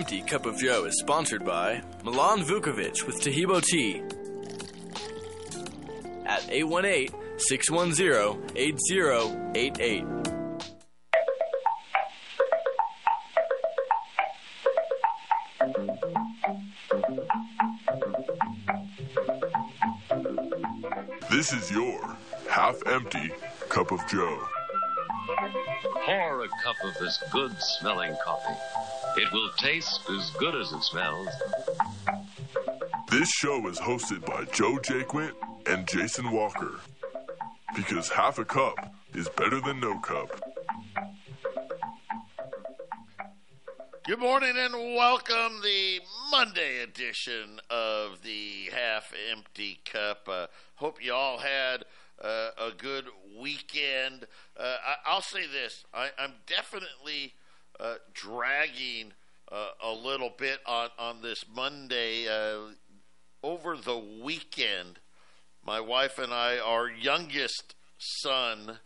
empty cup of Joe is sponsored by Milan Vukovic with Tahibo Tea at 818 610 8088. This is your half empty cup of Joe. Pour a cup of this good smelling coffee. It will taste as good as it smells. This show is hosted by Joe Jaquint and Jason Walker. Because half a cup is better than no cup. Good morning and welcome the Monday edition of the Half Empty Cup. Uh, hope you all had uh, a good weekend. Uh, I, will say this: I, am definitely uh, dragging uh, a little bit on on this Monday. Uh, over the weekend, my wife and I, our youngest son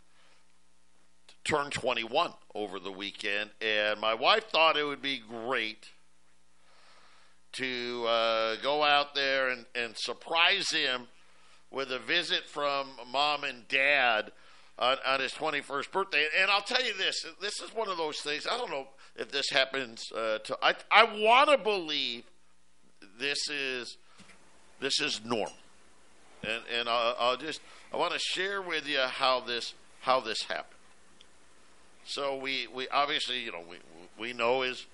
turned 21 over the weekend, and my wife thought it would be great to uh, go out there and, and surprise him with a visit from mom and dad on, on, his 21st birthday. And I'll tell you this this is one of those things. I don't know if this happens uh, to. I, I want to believe this is this is norm. And, and I'll, I'll just I want to share with you how this how this happened. So we, we obviously, you know, we, we know his,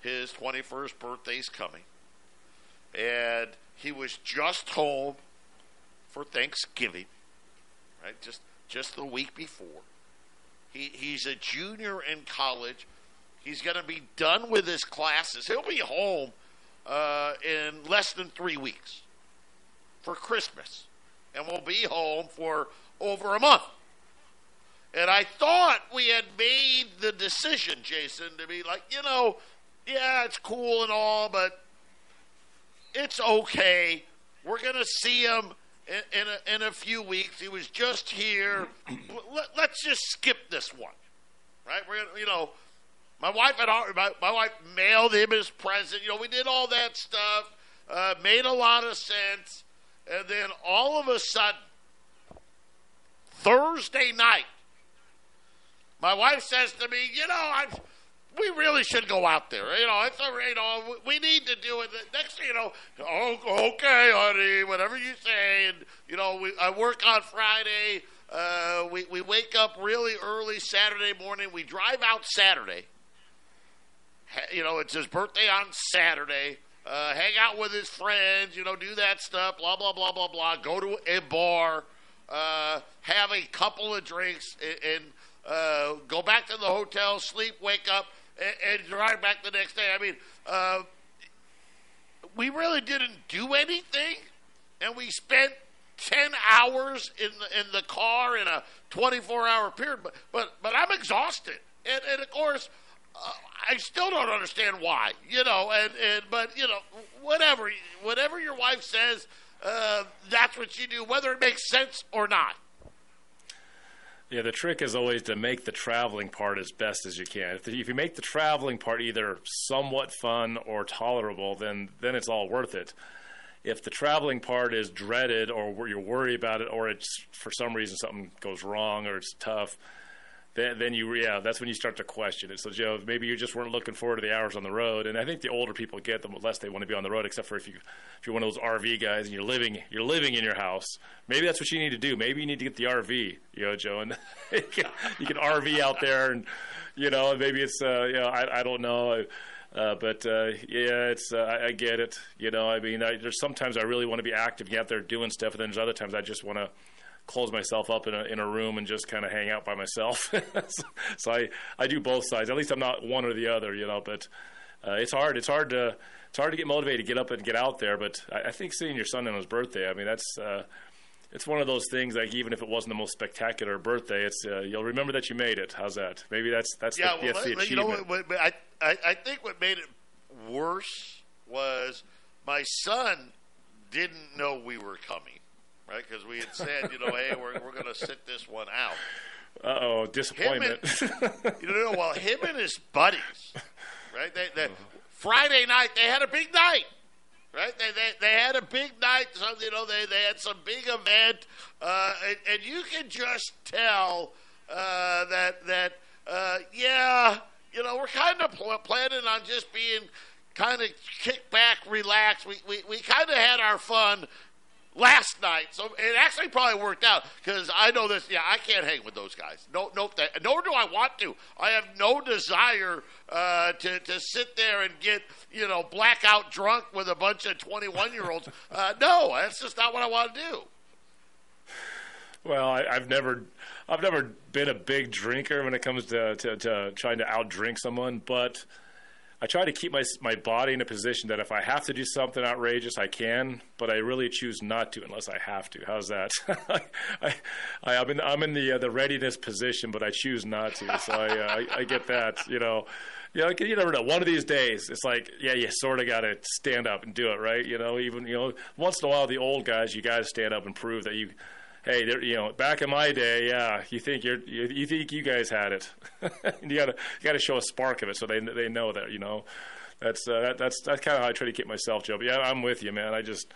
his 21st birthday's coming. And he was just home for Thanksgiving, right? Just, just the week before. He, he's a junior in college. He's going to be done with his classes. He'll be home uh, in less than three weeks for Christmas. And we'll be home for over a month. And I thought we had made the decision, Jason, to be like, you know, yeah, it's cool and all, but it's okay. We're going to see him in, a, in a few weeks. He was just here. Let, us just skip this one, right? We're gonna, you know, my wife had my, my wife mailed him his present. You know, we did all that stuff. Uh, made a lot of sense, and then all of a sudden, Thursday night, my wife says to me, you know, I, we really should go out there. You know, it's a, you know, we need to do it. Next thing you know, oh, okay, honey, whatever you say. And you know, we, I work on Friday. Uh, we we wake up really early Saturday morning. We drive out Saturday. You know, it's his birthday on Saturday. Uh, hang out with his friends. You know, do that stuff. Blah blah blah blah blah. Go to a bar. Uh, have a couple of drinks and, and uh, go back to the hotel, sleep, wake up, and, and drive back the next day. I mean, uh, we really didn't do anything, and we spent ten hours in the, in the car in a twenty four hour period. But but but I'm exhausted, and, and of course. Uh, I still don't understand why, you know, and, and but you know, whatever, whatever your wife says, uh, that's what you do, whether it makes sense or not. Yeah, the trick is always to make the traveling part as best as you can. If, the, if you make the traveling part either somewhat fun or tolerable, then then it's all worth it. If the traveling part is dreaded or you're worried about it or it's for some reason something goes wrong or it's tough, then, then you yeah that's when you start to question it. So Joe, maybe you just weren't looking forward to the hours on the road, and I think the older people get, the less they want to be on the road. Except for if you if you're one of those RV guys and you're living you're living in your house, maybe that's what you need to do. Maybe you need to get the RV, you know, Joe, and you, can, RV out there, and you know maybe it's uh, you know I I don't know. Uh, but uh, yeah, it's uh, I, I, get it. You know, I mean, I, there's sometimes I really want to be active, get out there doing stuff, and then there's other times I just want to close myself up in a in a room and just kind of hang out by myself. so I I do both sides. At least I'm not one or the other, you know. But uh, it's hard. It's hard to it's hard to get motivated to get up and get out there. But I, I think seeing your son on his birthday, I mean, that's. Uh, it's one of those things. Like even if it wasn't the most spectacular birthday, it's uh, you'll remember that you made it. How's that? Maybe that's that's yeah. The, well, that's the achievement. You know, what, what, I, I I think what made it worse was my son didn't know we were coming right? Because we had said, you know, hey, we're, we're going to sit this one out. Uh oh, disappointment. And, you know, well, him and his buddies, right? They, they, Friday night they had a big night. Right, they, they they had a big night. So you know they they had some big event, uh, and, and you can just tell uh, that that uh, yeah, you know we're kind of pl- planning on just being kind of kick back, relax. We we, we kind of had our fun last night, so it actually probably worked out because I know this. Yeah, I can't hang with those guys. No, no, that, nor do I want to. I have no desire uh, to to sit there and get you know blackout drunk with a bunch of twenty one year olds. Uh, no, that's just not what I want to do. Well, I, I've never, I've never been a big drinker when it comes to, to, to trying to outdrink someone, but I try to keep my my body in a position that if I have to do something outrageous, I can, but I really choose not to unless I have to. How's that? I, I, am in I'm in the uh, the readiness position, but I choose not to. So I, uh, I, I get that. You know, you know, you never know. One of these days, it's like, yeah, you sort of got to stand up and do it, right? You know, even you know, once in a while, the old guys, you got to stand up and prove that you hey, there you know, back in my day, yeah, you think you're, you, you think you guys had it. you gotta, you gotta show a spark of it so they, they know that, you know, that's, uh, that, that's, that's kind of how I try to keep myself, Joe. But yeah, I'm with you, man. I just,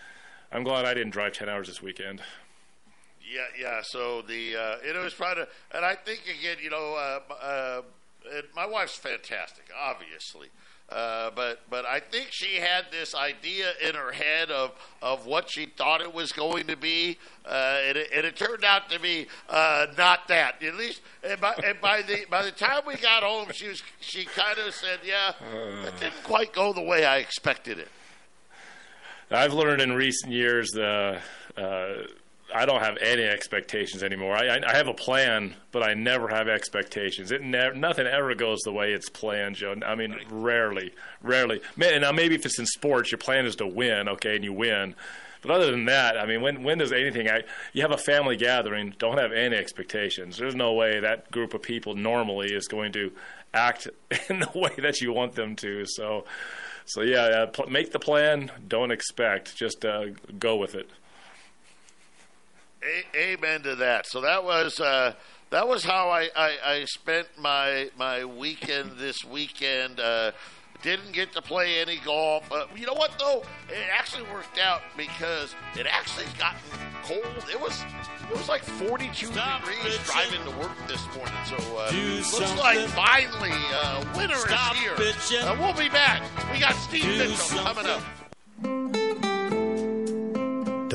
I'm glad I didn't drive 10 hours this weekend. Yeah, yeah. So the, uh, it was probably, and I think again, you know, uh, uh, my wife's fantastic, obviously. Uh, but but I think she had this idea in her head of of what she thought it was going to be, uh, and, it, and, it, turned out to be uh, not that. At least, and by, and by, the by the time we got home, she was she kind of said, "Yeah, it didn't quite go the way I expected it." I've learned in recent years the uh, I don't have any expectations anymore. I, I, have a plan, but I never have expectations. It never, nothing ever goes the way it's planned, Joe. I mean, rarely, rarely. Now, maybe if it's in sports, your plan is to win, okay, and you win. But other than that, I mean, when when does anything? I, you have a family gathering, don't have any expectations. There's no way that group of people normally is going to act in the way that you want them to. So, so yeah, uh, pl- make the plan. Don't expect. Just uh, go with it. A- amen to that. So that was uh, that was how I, I, I, spent my my weekend this weekend. Uh, didn't get to play any golf. But you know what though? It actually worked out because it actually gotten cold. It was it was like 42 Stop degrees bitching. driving to work this morning. So uh, looks something. like finally uh, winter Stop is here. Uh, we'll be back. We got Steve Do Mitchell something. coming up.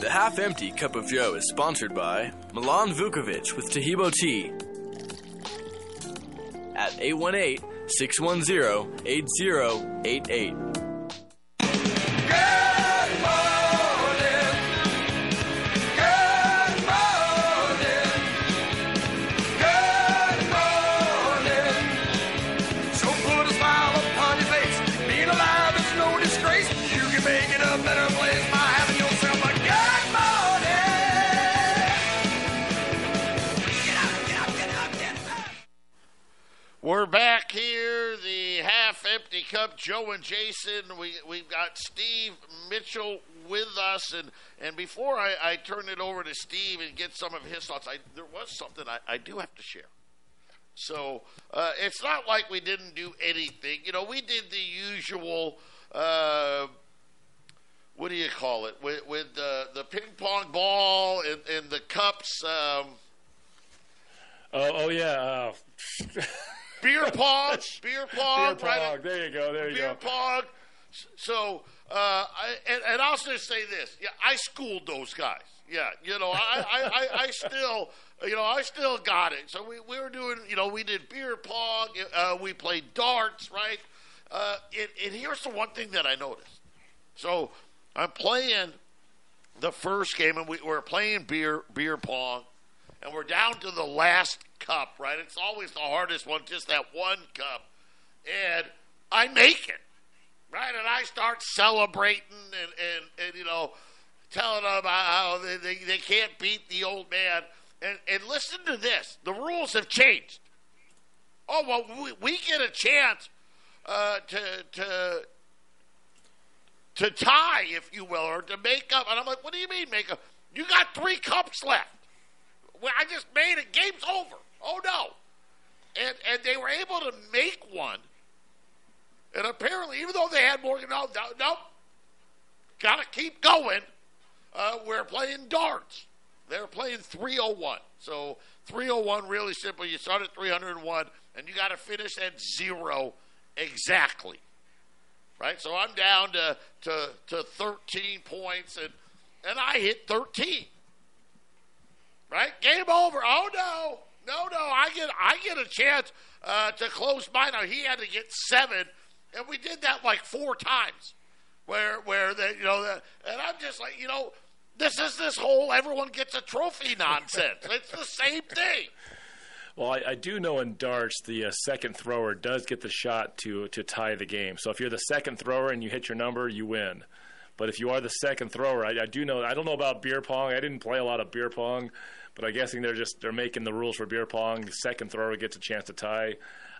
The Half Empty Cup of Joe is sponsored by Milan Vukovic with Tahibo Tea at 818 610 8088. We're back here, the half empty cup. Joe and Jason. We we've got Steve Mitchell with us, and and before I, I turn it over to Steve and get some of his thoughts, I there was something I, I do have to share. So uh, it's not like we didn't do anything. You know, we did the usual. Uh, what do you call it? With, with the the ping pong ball and, and the cups. Um, Oh, oh yeah. Beer pong, beer pong, beer right? pong. There you go. There you beer go. pong. So, uh, I, and, and I'll just say this: yeah, I schooled those guys. Yeah, you know, I, I, I, I still, you know, I still got it. So we, we were doing, you know, we did beer pong. Uh, we played darts, right? Uh, and, and here's the one thing that I noticed. So I'm playing the first game, and we, we're playing beer beer pong, and we're down to the last cup, right? It's always the hardest one, just that one cup, and I make it, right? And I start celebrating and and, and you know, telling them how they, they they can't beat the old man. And and listen to this: the rules have changed. Oh well, we, we get a chance uh, to to to tie, if you will, or to make up. And I'm like, what do you mean make up? You got three cups left. I just made it. Game's over. Oh no! And and they were able to make one. And apparently, even though they had more, no, no, no got to keep going. Uh, we're playing darts. They're playing 301. So 301, really simple. You start at 301, and you got to finish at zero exactly right? So I'm down to, to, to 13 points, and, and I hit 13. Right? Game over. Oh, no. No, no. I get I get a chance uh, to close mine. Now, he had to get seven, and we did that like four times where, where the, you know, the, and I'm just like, you know, this is this whole everyone gets a trophy nonsense. it's the same thing. Well, I, I do know in darts the uh, second thrower does get the shot to to tie the game. So if you're the second thrower and you hit your number, you win. But if you are the second thrower, I, I do know. I don't know about beer pong. I didn't play a lot of beer pong, but I'm guessing they're just they're making the rules for beer pong. The second thrower gets a chance to tie.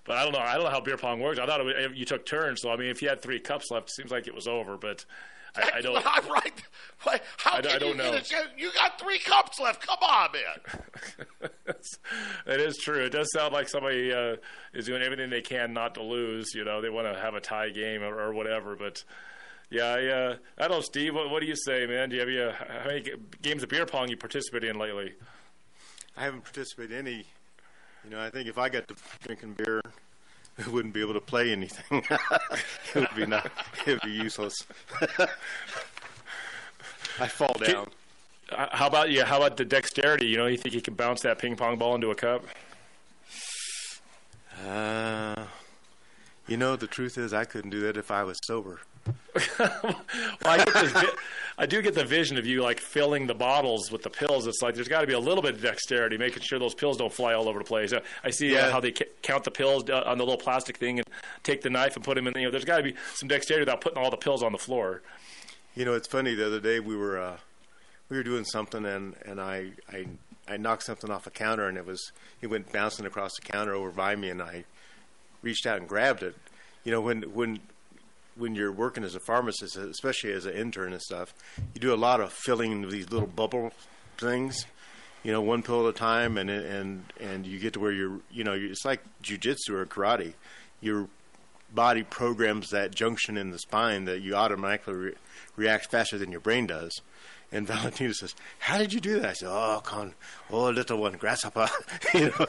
But I don't know. I don't know how beer pong works. I thought it was, you took turns. So I mean, if you had three cups left, it seems like it was over. But I, I don't. I'm right. How I- I don't you get know. a chance? You got three cups left. Come on, man. It is true. It does sound like somebody uh, is doing everything they can not to lose. You know, they want to have a tie game or, or whatever. But yeah, I, uh, I don't know, Steve. What, what do you say, man? Do you have you, uh, how many games of beer pong you participated in lately? I haven't participated in any. You know, I think if I got to drinking beer, I wouldn't be able to play anything. it would be not. It would be useless. I fall down. Uh, How about you? How about the dexterity? You know, you think you can bounce that ping pong ball into a cup? Uh, you know, the truth is, I couldn't do that if I was sober. Well, I, get this vi- I do get the vision of you like filling the bottles with the pills. It's like there's got to be a little bit of dexterity, making sure those pills don't fly all over the place. Uh, I see uh, how they ca- count the pills uh, on the little plastic thing and take the knife and put them in. You know, there's got to be some dexterity without putting all the pills on the floor. You know, it's funny. The other day we were uh, we were doing something, and and I I I knocked something off a counter, and it was it went bouncing across the counter over by me, and I reached out and grabbed it. You know, when when when you're working as a pharmacist, especially as an intern and stuff, you do a lot of filling these little bubble things. You know, one pill at a time, and and and you get to where you're. You know, it's like jujitsu or karate. Your body programs that junction in the spine that you automatically re- react faster than your brain does. And Valentina says, "How did you do that?" I said, "Oh, con, oh, little one, grasshopper." you know,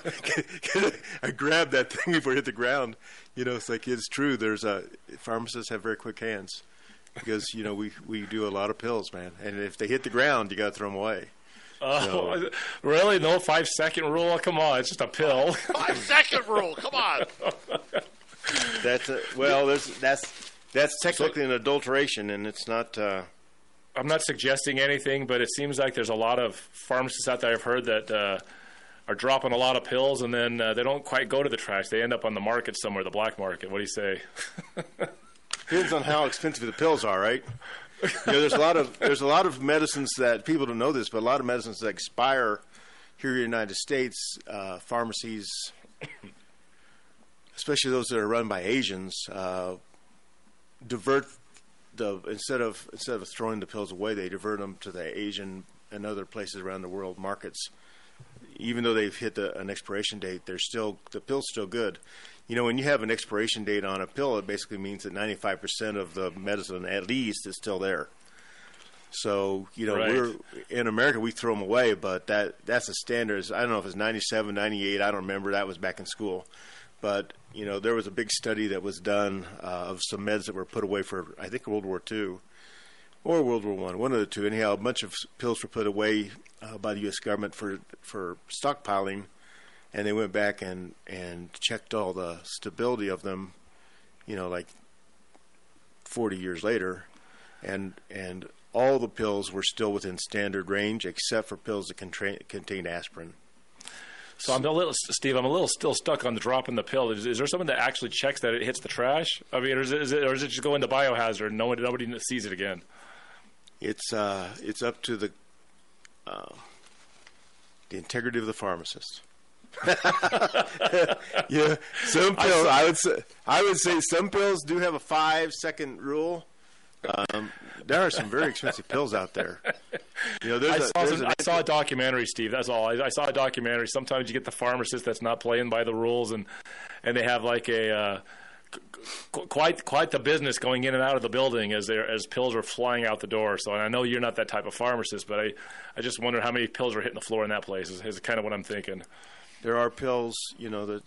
I grabbed that thing before it hit the ground. You know, it's like it's true. There's a pharmacists have very quick hands because you know we we do a lot of pills, man. And if they hit the ground, you got to throw them away. Oh, really? No five second rule? Come on, it's just a pill. Five second rule. Come on. That's a, well, there's that's that's technically an adulteration, and it's not. Uh, I'm not suggesting anything, but it seems like there's a lot of pharmacists out there I've heard that uh, are dropping a lot of pills, and then uh, they don't quite go to the trash. They end up on the market somewhere, the black market. What do you say? depends on how expensive the pills are, right? You know, there's a lot of there's a lot of medicines that people don't know this, but a lot of medicines that expire here in the United States, uh, pharmacies, especially those that are run by Asians, uh, divert the instead of instead of throwing the pills away, they divert them to the Asian and other places around the world markets. Even though they've hit the, an expiration date, they're still the pill's still good. You know, when you have an expiration date on a pill, it basically means that 95% of the medicine, at least, is still there. So you know, Right. we're in America, we throw them away, but that that's the standard. I don't know if it's 97, 98. I don't remember. That was back in school. But you know, there was a big study that was done uh, of some meds that were put away for I think World War II or World War One, one of the two. Anyhow, a bunch of pills were put away uh, by the U.S. government for for stockpiling, and they went back and and checked all the stability of them. You know, like 40 years later, and and all the pills were still within standard range, except for pills that contain, contained aspirin. So I'm a little, Steve. I'm a little still stuck on the dropping the pill. Is, is there someone that actually checks that it hits the trash? I mean, or is it, is it, or is it just go into biohazard and no one, nobody sees it again? It's uh, it's up to the uh, the integrity of the pharmacist. yeah, some pills. I would say I would say some pills do have a five second rule. Um, there are some very expensive pills out there. You know, there's I, a, saw some, I saw a documentary, Steve. That's all. I, I saw a documentary. Sometimes you get the pharmacist that's not playing by the rules, and and they have like a uh, qu- quite quite the business going in and out of the building as there as pills are flying out the door. So and I know you're not that type of pharmacist, but I I just wonder how many pills are hitting the floor in that place. Is, is kind of what I'm thinking. there are pills, you know, The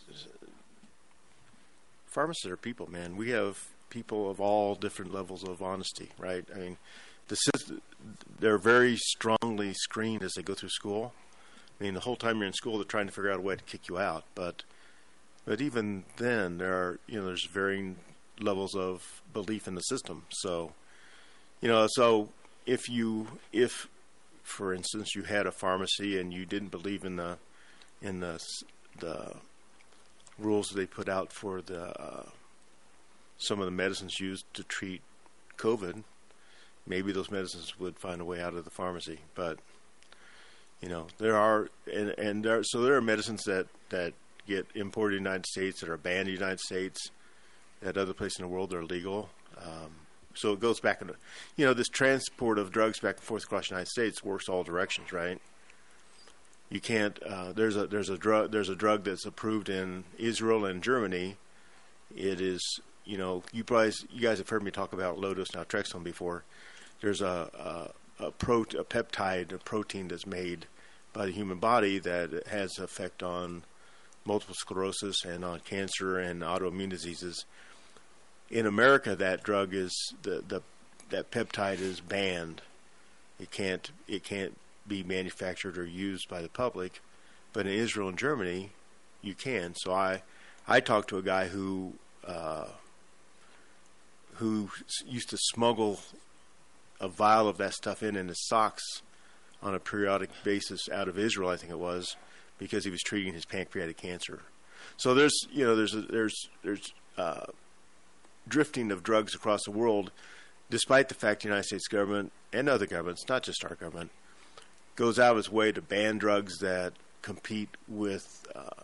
pharmacists are people, man. We have people of all different levels of honesty, right? I mean, the system, they're very strongly screened as they go through school. I mean, the whole time you're in school, they're trying to figure out a way to kick you out. But, but even then, there are, you know, there's varying levels of belief in the system. So, you know, so if you, if, for instance, you had a pharmacy and you didn't believe in the in the the rules they put out for the uh, some of the medicines used to treat COVID, maybe those medicines would find a way out of the pharmacy. But you know, there are and and there, so there are medicines that that get imported in the United States that are banned in the United States. At other places in the world, they're legal. Um, so it goes back into, you know, this transport of drugs back and forth across the United States works all directions, right? you can't. Uh, there's a there's a drug there's a drug that's approved in Israel and Germany. It is you know you probably you guys have heard me talk about low dose naltrexone before. There's a a, a, pro, a peptide a protein that's made by the human body that has effect on multiple sclerosis and on cancer and autoimmune diseases. In America, that drug is the, the that peptide is banned. It can't it can't be manufactured or used by the public, but in Israel and Germany, you can. So I I talked to a guy who uh, who used to smuggle a vial of that stuff in in his socks on a periodic basis out of Israel, I think it was, because he was treating his pancreatic cancer. So there's you know there's a, there's there's uh, drifting of drugs across the world, despite the fact the United States government and other governments, not just our government, goes out of its way to ban drugs that compete with uh,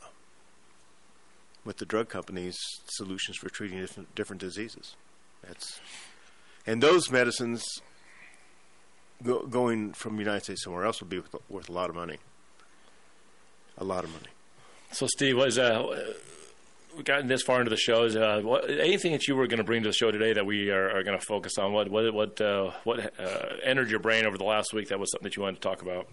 with the drug companies' solutions for treating different, different diseases. That's and those medicines go, going from the United States somewhere else would be worth, worth a lot of money. A lot of money. So, Steve, what is uh, we've gotten this far into the show? Is uh, what, anything that you were going to bring to the show today that we are, are going to focus on? What what what uh, what uh, entered your brain over the last week that was something that you wanted to talk about?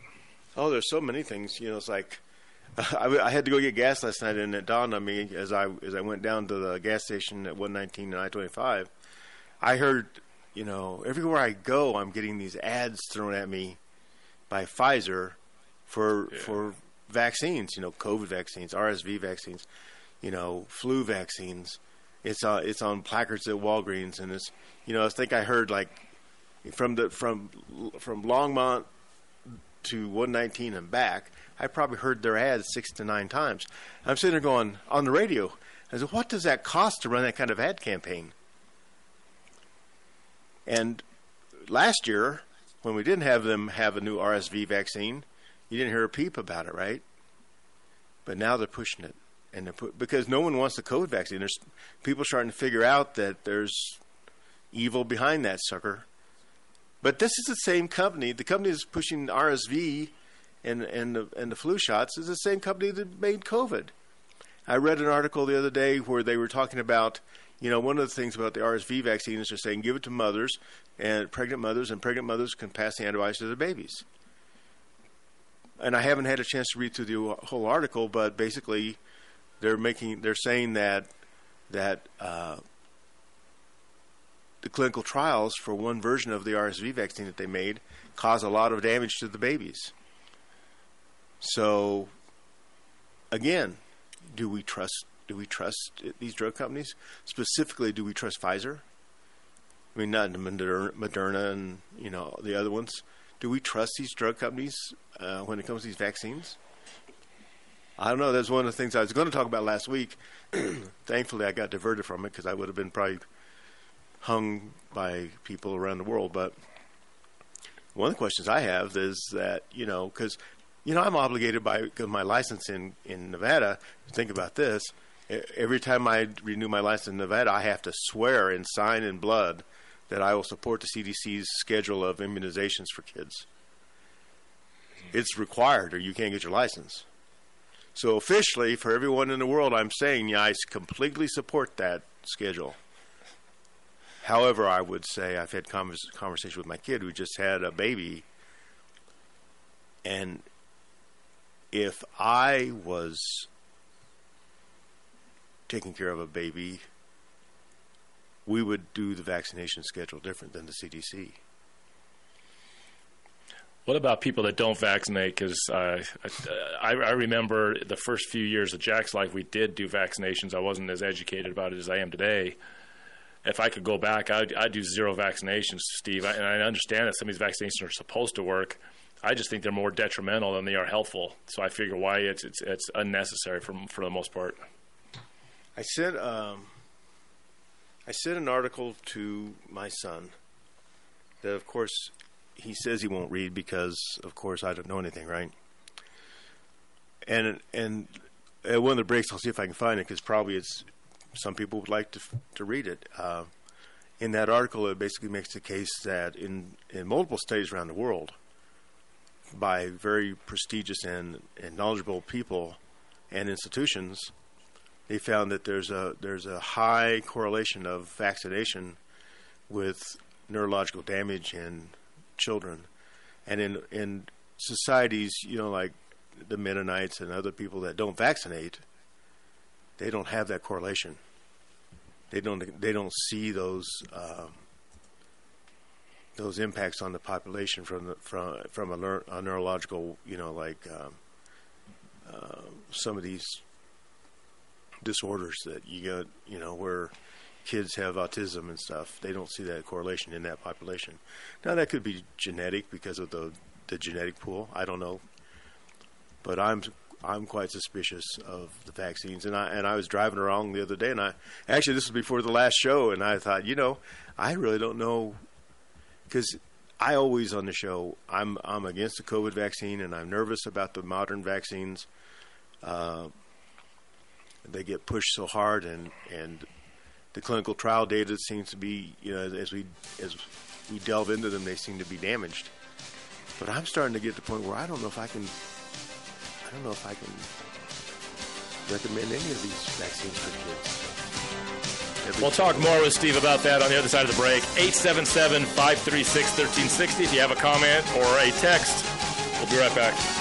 Oh, there's so many things. You know, it's like I, I had to go get gas last night, and it dawned on me as I as I went down to the gas station at 119 and I-25. I heard, you know, everywhere I go, I'm getting these ads thrown at me by Pfizer for for vaccines. You know, COVID vaccines, RSV vaccines, you know, flu vaccines, it's uh, it's on placards at Walgreens, and it's you know I think I heard like from the from from Longmont to 119 and back. I probably heard their ads six to nine times. I'm sitting there going on the radio. I said, "What does that cost to run that kind of ad campaign?" And last year, when we didn't have them have a new RSV vaccine, you didn't hear a peep about it, right? But now they're pushing it, and they're put, because no one wants the COVID vaccine. There's people starting to figure out that there's evil behind that sucker. But this is the same company. The company that's pushing RSV and and the, and the flu shots is the same company that made COVID. I read an article the other day where they were talking about, you know, one of the things about the RSV vaccine is they're saying give it to mothers and pregnant mothers, and pregnant mothers can pass the antibodies to their babies. And I haven't had a chance to read through the whole article, but basically, they're making they're saying that that uh, the clinical trials for one version of the RSV vaccine that they made cause a lot of damage to the babies. So, again, do we trust do we trust these drug companies? Specifically, do we trust Pfizer? I mean, not Moderna, and you know the other ones. Do we trust these drug companies uh, when it comes to these vaccines? I don't know. That's one of the things I was going to talk about last week. Thankfully, I got diverted from it because I would have been probably hung by people around the world. But one of the questions I have is that you know because you know I'm obligated by my license in in Nevada. Think about this: every time I renew my license in Nevada, I have to swear and sign in blood that I will support the CDC's schedule of immunizations for kids. It's required, or you can't get your license. So officially, for everyone in the world, I'm saying, yeah, I completely support that schedule. However, I would say I've had convers- conversation with my kid who just had a baby, and if I was taking care of a baby, we would do the vaccination schedule different than the CDC. What about people that don't vaccinate? Because uh, I, I remember the first few years of Jack's life, we did do vaccinations. I wasn't as educated about it as I am today if I could go back, I'd, I'd do zero vaccinations, Steve. I, and I understand that some of these vaccinations are supposed to work. I just think they're more detrimental than they are helpful. So I figure why it's it's, it's unnecessary for for the most part. I sent um, I sent an article to my son that, of course, he says he won't read because, of course, I don't know anything, right? And and at one of the breaks, I'll see if I can find it because probably it's some people would like to to read it. Uh, in that article, it basically makes the case that in in multiple studies around the world, by very prestigious and, and knowledgeable people and institutions, they found that there's a there's a high correlation of vaccination with neurological damage in children, and in in societies, you know, like the Mennonites and other people that don't vaccinate, they don't have that correlation. They don't they don't see those uh, those impacts on the population from the, from from a, a, neurological you know like um, uh, some of these disorders that you get you know where kids have autism and stuff. They don't see that correlation in that population. Now that could be genetic because of the the genetic pool. I don't know, but I'm I'm quite suspicious of the vaccines. And I and I was driving around the other day, and I actually this was before the last show, and I thought, you know, I really don't know because I always on the show I'm I'm against the COVID vaccine, and I'm nervous about the modern vaccines. Uh, they get pushed so hard, and and the clinical trial data seems to be, you know, as we as we delve into them, they seem to be damaged. But I'm starting to get to the point where I don't know if I can I don't know if I can recommend any of these vaccines for kids. we'll talk more with Steve about that on the other side of the break. 877 536 1360. If you have a comment or a text, we'll be right back.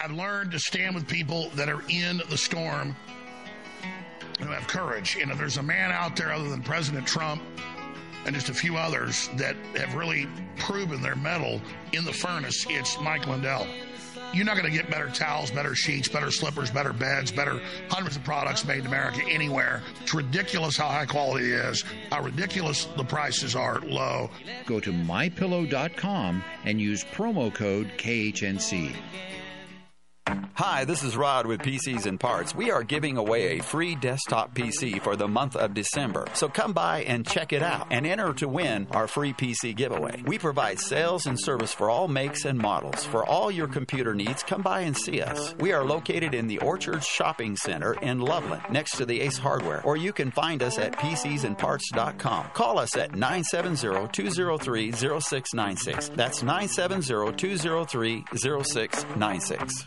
I've learned to stand with people that are in the storm who have courage. You know, there's a man out there other than President Trump and just a few others that have really proven their mettle in the furnace. It's Mike Lindell. You're not going to get better towels, better sheets, better slippers, better beds, better hundreds of products made in America anywhere. It's ridiculous how high quality it is, how ridiculous the prices are low. Go to mypillow.com and use promo code KHNC. Hi, this is Rod with PCs and Parts. We are giving away a free desktop PC for the month of December. So come by and check it out and enter to win our free PC giveaway. We provide sales and service for all makes and models. For all your computer needs, come by and see us. We are located in the Orchard Shopping Center in Loveland, next to the Ace Hardware, or you can find us at PCsandParts.com. Call us at 970 203 0696. That's 970 203 0696.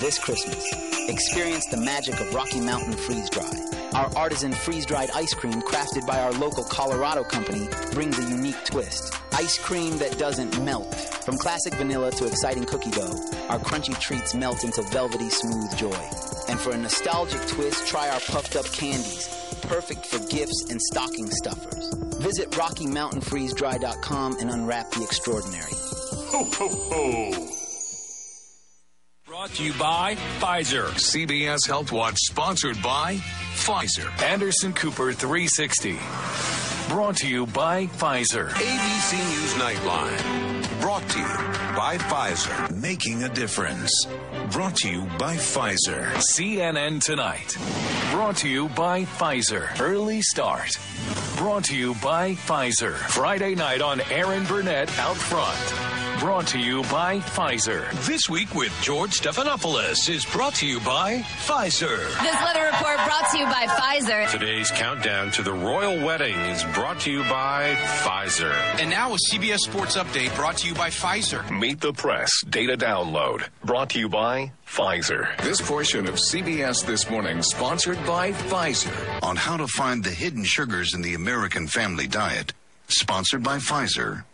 This Christmas, experience the magic of Rocky Mountain Freeze Dry. Our artisan freeze dried ice cream, crafted by our local Colorado company, brings a unique twist. Ice cream that doesn't melt. From classic vanilla to exciting cookie dough, our crunchy treats melt into velvety smooth joy. And for a nostalgic twist, try our puffed up candies, perfect for gifts and stocking stuffers. Visit RockyMountainFreezeDry.com and unwrap the extraordinary. Ho, ho, ho. Brought to you by Pfizer. CBS Health Watch sponsored by Pfizer. Anderson Cooper 360. Brought to you by Pfizer. ABC News Nightline. Brought to you by Pfizer. Making a difference. Brought to you by Pfizer. CNN Tonight. Brought to you by Pfizer. Early Start. Brought to you by Pfizer. Friday night on Erin Burnett Out Front. Brought to you by Pfizer. This week with George Stephanopoulos is brought to you by Pfizer. This weather report brought to you by Pfizer. Today's countdown to the royal wedding is brought to you by Pfizer. And now a CBS Sports Update brought to you by Pfizer. Meet the Press Data Download brought to you by Pfizer. This portion of CBS This Morning sponsored by Pfizer. On how to find the hidden sugars in the American family diet. Sponsored by Pfizer.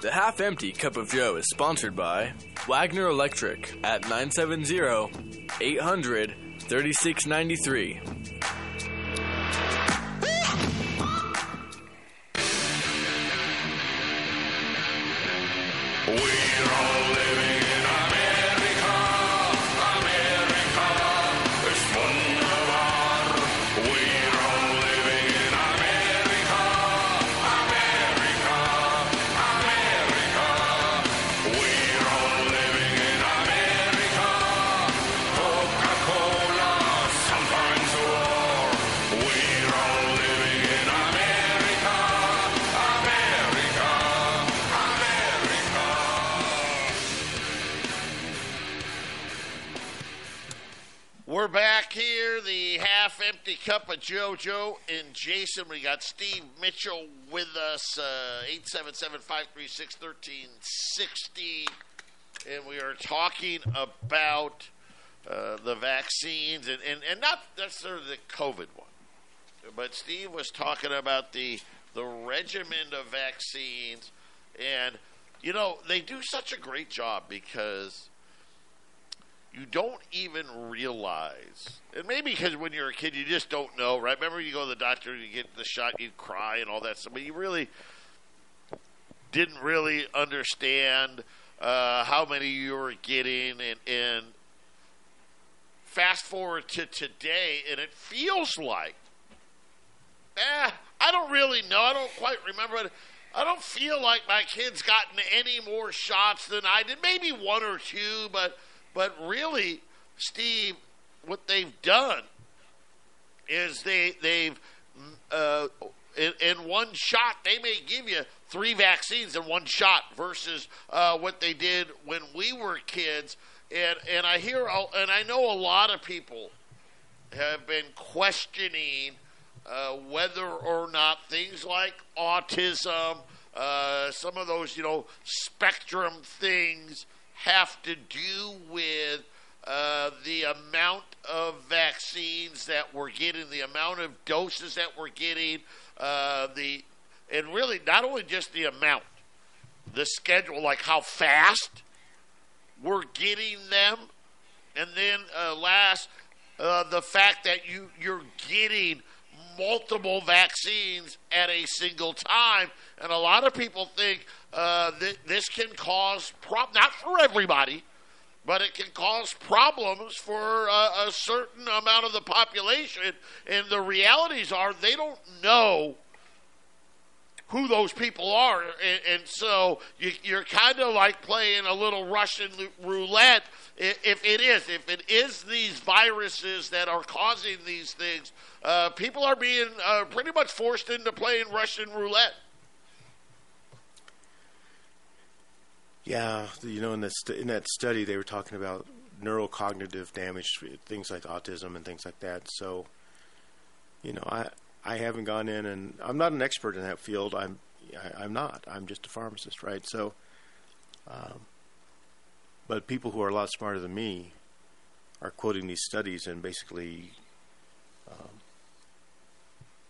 The Half Empty Cup of Joe is sponsored by Wagner Electric at 970 800 3693. We're back here, the half empty cup of JoJo and Jason. We got Steve Mitchell with us, uh, 877 536 1360. And we are talking about uh, the vaccines and, and, and not necessarily the COVID one. But Steve was talking about the, the regimen of vaccines. And, you know, they do such a great job because you don't even realize, and maybe because when you're a kid, you just don't know, right? Remember, you go to the doctor, you get the shot, you cry, and all that stuff, but you really didn't really understand uh, how many you were getting, and, and fast forward to today, and it feels like, eh, I don't really know. I don't quite remember. I don't feel like my kid's gotten any more shots than I did. Maybe one or two, but but really, Steve, what they've done is they they've uh, in, in, one shot they may give you three vaccines in one shot versus uh, what they did when we were kids. And and I hear and I know a lot of people have been questioning uh, whether or not things like autism, uh, some of those, you know, spectrum things have to do with uh, the amount of vaccines that we're getting, the amount of doses that we're getting, uh, the and really not only just the amount, the schedule, like how fast we're getting them, and then uh, last uh, the fact that you you're getting multiple vaccines at a single time, and a lot of people think uh, that this can cause prob not for everybody, but it can cause problems for a, a certain amount of the population. And the realities are they don't know who those people are, and, and so you, you're kind of like playing a little Russian roulette. If it is, if it is these viruses that are causing these things, uh, people are being uh, pretty much forced into playing Russian roulette. Yeah, you know, in that st- in that study, they were talking about neurocognitive damage, things like autism and things like that. So, you know, I I haven't gone in, and I'm not an expert in that field. I'm I, I'm not. I'm just a pharmacist, right? So, um, but people who are a lot smarter than me are quoting these studies and basically um,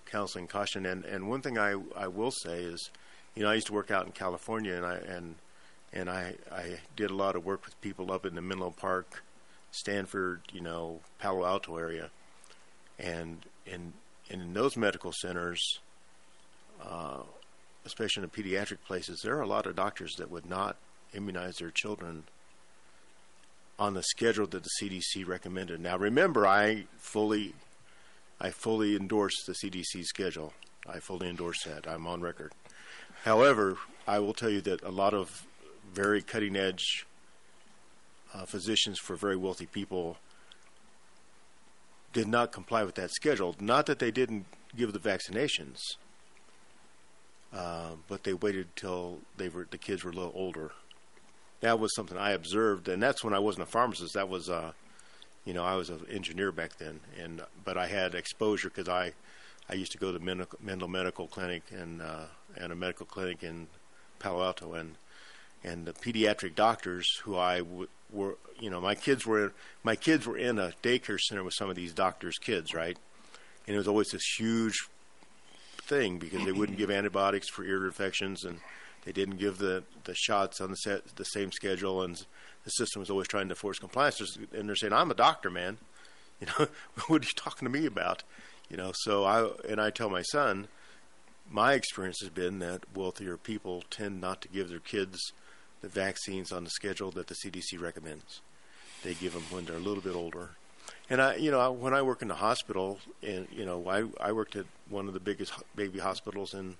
counseling caution. And and one thing I I will say is, you know, I used to work out in California, and I and and I, I did a lot of work with people up in the Menlo Park, Stanford, you know, Palo Alto area, and in in those medical centers, uh, especially in the pediatric places, there are a lot of doctors that would not immunize their children on the schedule that the CDC recommended. Now, remember, I fully, I fully endorse the CDC schedule. I fully endorse that. I'm on record. However, I will tell you that a lot of very cutting edge uh, physicians for very wealthy people did not comply with that schedule. Not that they didn't give the vaccinations, uh, but they waited till they were the kids were a little older. That was something I observed, and that's when I wasn't a pharmacist. That was, uh, you know, I was an engineer back then, and but I had exposure because I, I used to go to Menlo Medical Clinic and uh, and a medical clinic in Palo Alto, and and the pediatric doctors who I w- were, you know, my kids were my kids were in a daycare center with some of these doctors' kids, right? And it was always this huge thing because they wouldn't give antibiotics for ear infections and they didn't give the, the shots on the set the same schedule and the system was always trying to force compliance. And they're saying I'm a doctor man. You know what are you talking to me about? You know so I and I tell my son my experience has been that wealthier people tend not to give their kids the vaccines on the schedule that the CDC recommends. They give them when they're a little bit older. And I, you know, I, when I work in the hospital, and you know, I I worked at one of the biggest baby hospitals in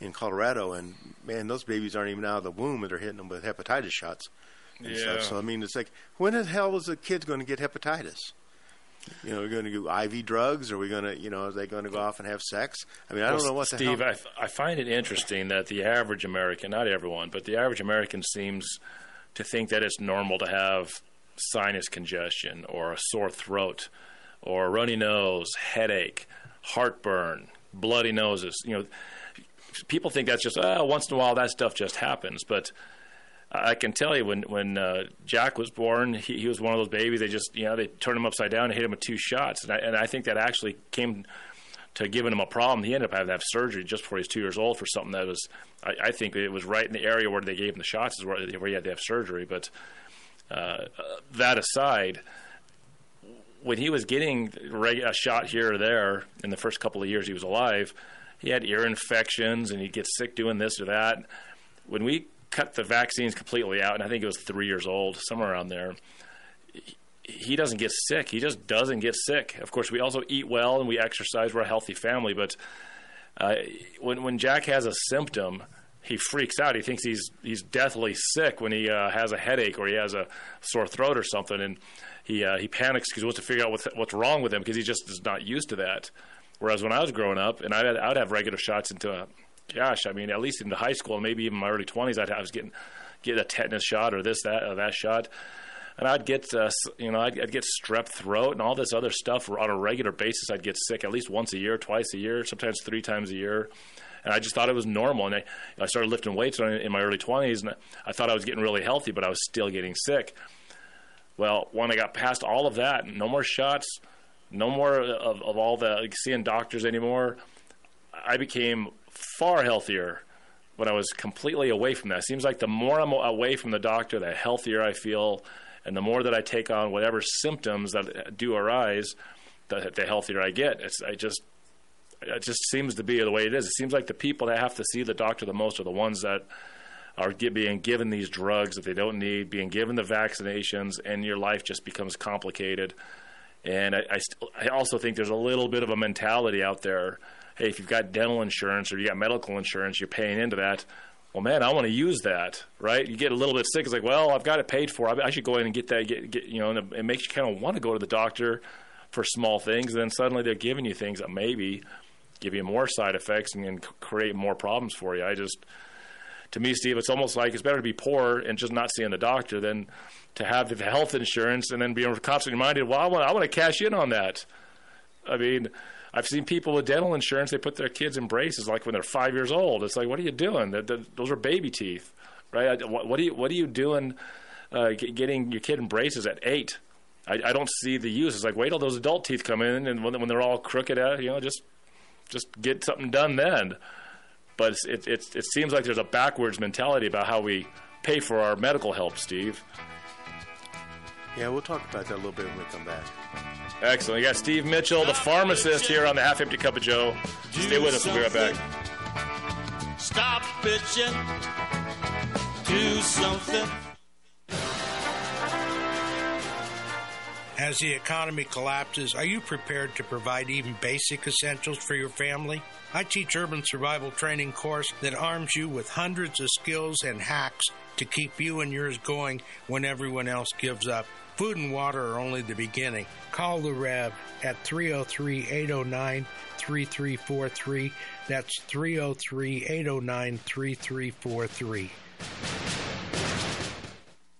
in Colorado, and man, those babies aren't even out of the womb, and they're hitting them with hepatitis shots. And Yeah. Stuff. So I mean, it's like, when the hell is a kid going to get hepatitis? You know, are we're going to do IV drugs? Are we going to, you know, are they going to go off and have sex? I mean, I don't know what the Steve, hell. I, I find it interesting that the average American, not everyone, but the average American seems to think that it's normal to have sinus congestion or a sore throat or a runny nose, headache, heartburn, bloody noses. You know, people think that's just oh, once in a while that stuff just happens, but I can tell you when when uh, Jack was born, he, he was one of those babies. They just you know they turned him upside down and hit him with two shots, and I, and I think that actually came to giving him a problem. He ended up having to have surgery just before he was two years old for something that was I, I think it was right in the area where they gave him the shots is where, where he had to have surgery. But uh, that aside, when he was getting a shot here or there in the first couple of years he was alive, he had ear infections and he'd get sick doing this or that. When we cut the vaccines completely out, and I think it was three years old, somewhere around there, he- doesn't get sick. He just doesn't get sick. Of course, we also eat well and we exercise. We're a healthy family, but uh, when when Jack has a symptom, he freaks out. He thinks he's he's deathly sick when he uh, has a headache or he has a sore throat or something, and he uh, he panics because he wants to figure out what's what's wrong with him because he just is not used to that. Whereas when I was growing up, and I'd, I'd have regular shots into, gosh, I mean, at least into high school, maybe even my early twenties, I'd I was getting get a tetanus shot or this that or that shot. and I'd get uh, you know I'd, I'd, get strep throat and all this other stuff on a regular basis. I'd get sick at least once a year, twice a year, sometimes three times a year. And I just thought it was normal. And I, I started lifting weights in my early 20s, and I thought I was getting really healthy, but I was still getting sick. Well, when I got past all of that, no more shots, no more of, of all the like, seeing doctors anymore, I became far healthier when I was completely away from that. It seems like the more I'm away from the doctor, the healthier I feel, and the more that I take on whatever symptoms that do arise, the, the healthier I get. It's I just it just seems to be the way it is. It seems like the people that have to see the doctor the most are the ones that are being given these drugs that they don't need, being given the vaccinations, and your life just becomes complicated. And I, I, st- I also think there's a little bit of a mentality out there. Hey, if you've got dental insurance or you got medical insurance, you're paying into that. Well, man, I want to use that, right? You get a little bit sick. It's like, well, I've got it paid for. I, should go in and get that. Get, get you know, and it makes you kind of want to go to the doctor for small things. And then suddenly they're giving you things that maybe give you more side effects and, and create more problems for you. I just, to me, Steve, it's almost like it's better to be poor and just not seeing the doctor than to have the health insurance and then be constantly reminded, well, I want, I want to cash in on that. I mean, I've seen people with dental insurance, they put their kids in braces like when they're five years old. It's like, what are you doing? Those are baby teeth, right? What, what, are you, what are you doing uh, getting your kid in braces at eight? I, I don't see the use. It's like, wait till those adult teeth come in and when, when they're all crooked, at, you know, just just get something done then. But it, it, it seems like there's a backwards mentality about how we pay for our medical help, Steve. Yeah, we'll talk about that a little bit when we come back. Excellent. You got Steve Mitchell, the pharmacist, here on the Half Empty Cup of Joe. Stay with us. We'll be right back. Stop bitching. Do something. As the economy collapses, are you prepared to provide even basic essentials for your family? I teach urban survival training course that arms you with hundreds of skills and hacks to keep you and yours going when everyone else gives up. Food and water are only the beginning. Call the Rev at 303 809 3343. That's 303 809 3343.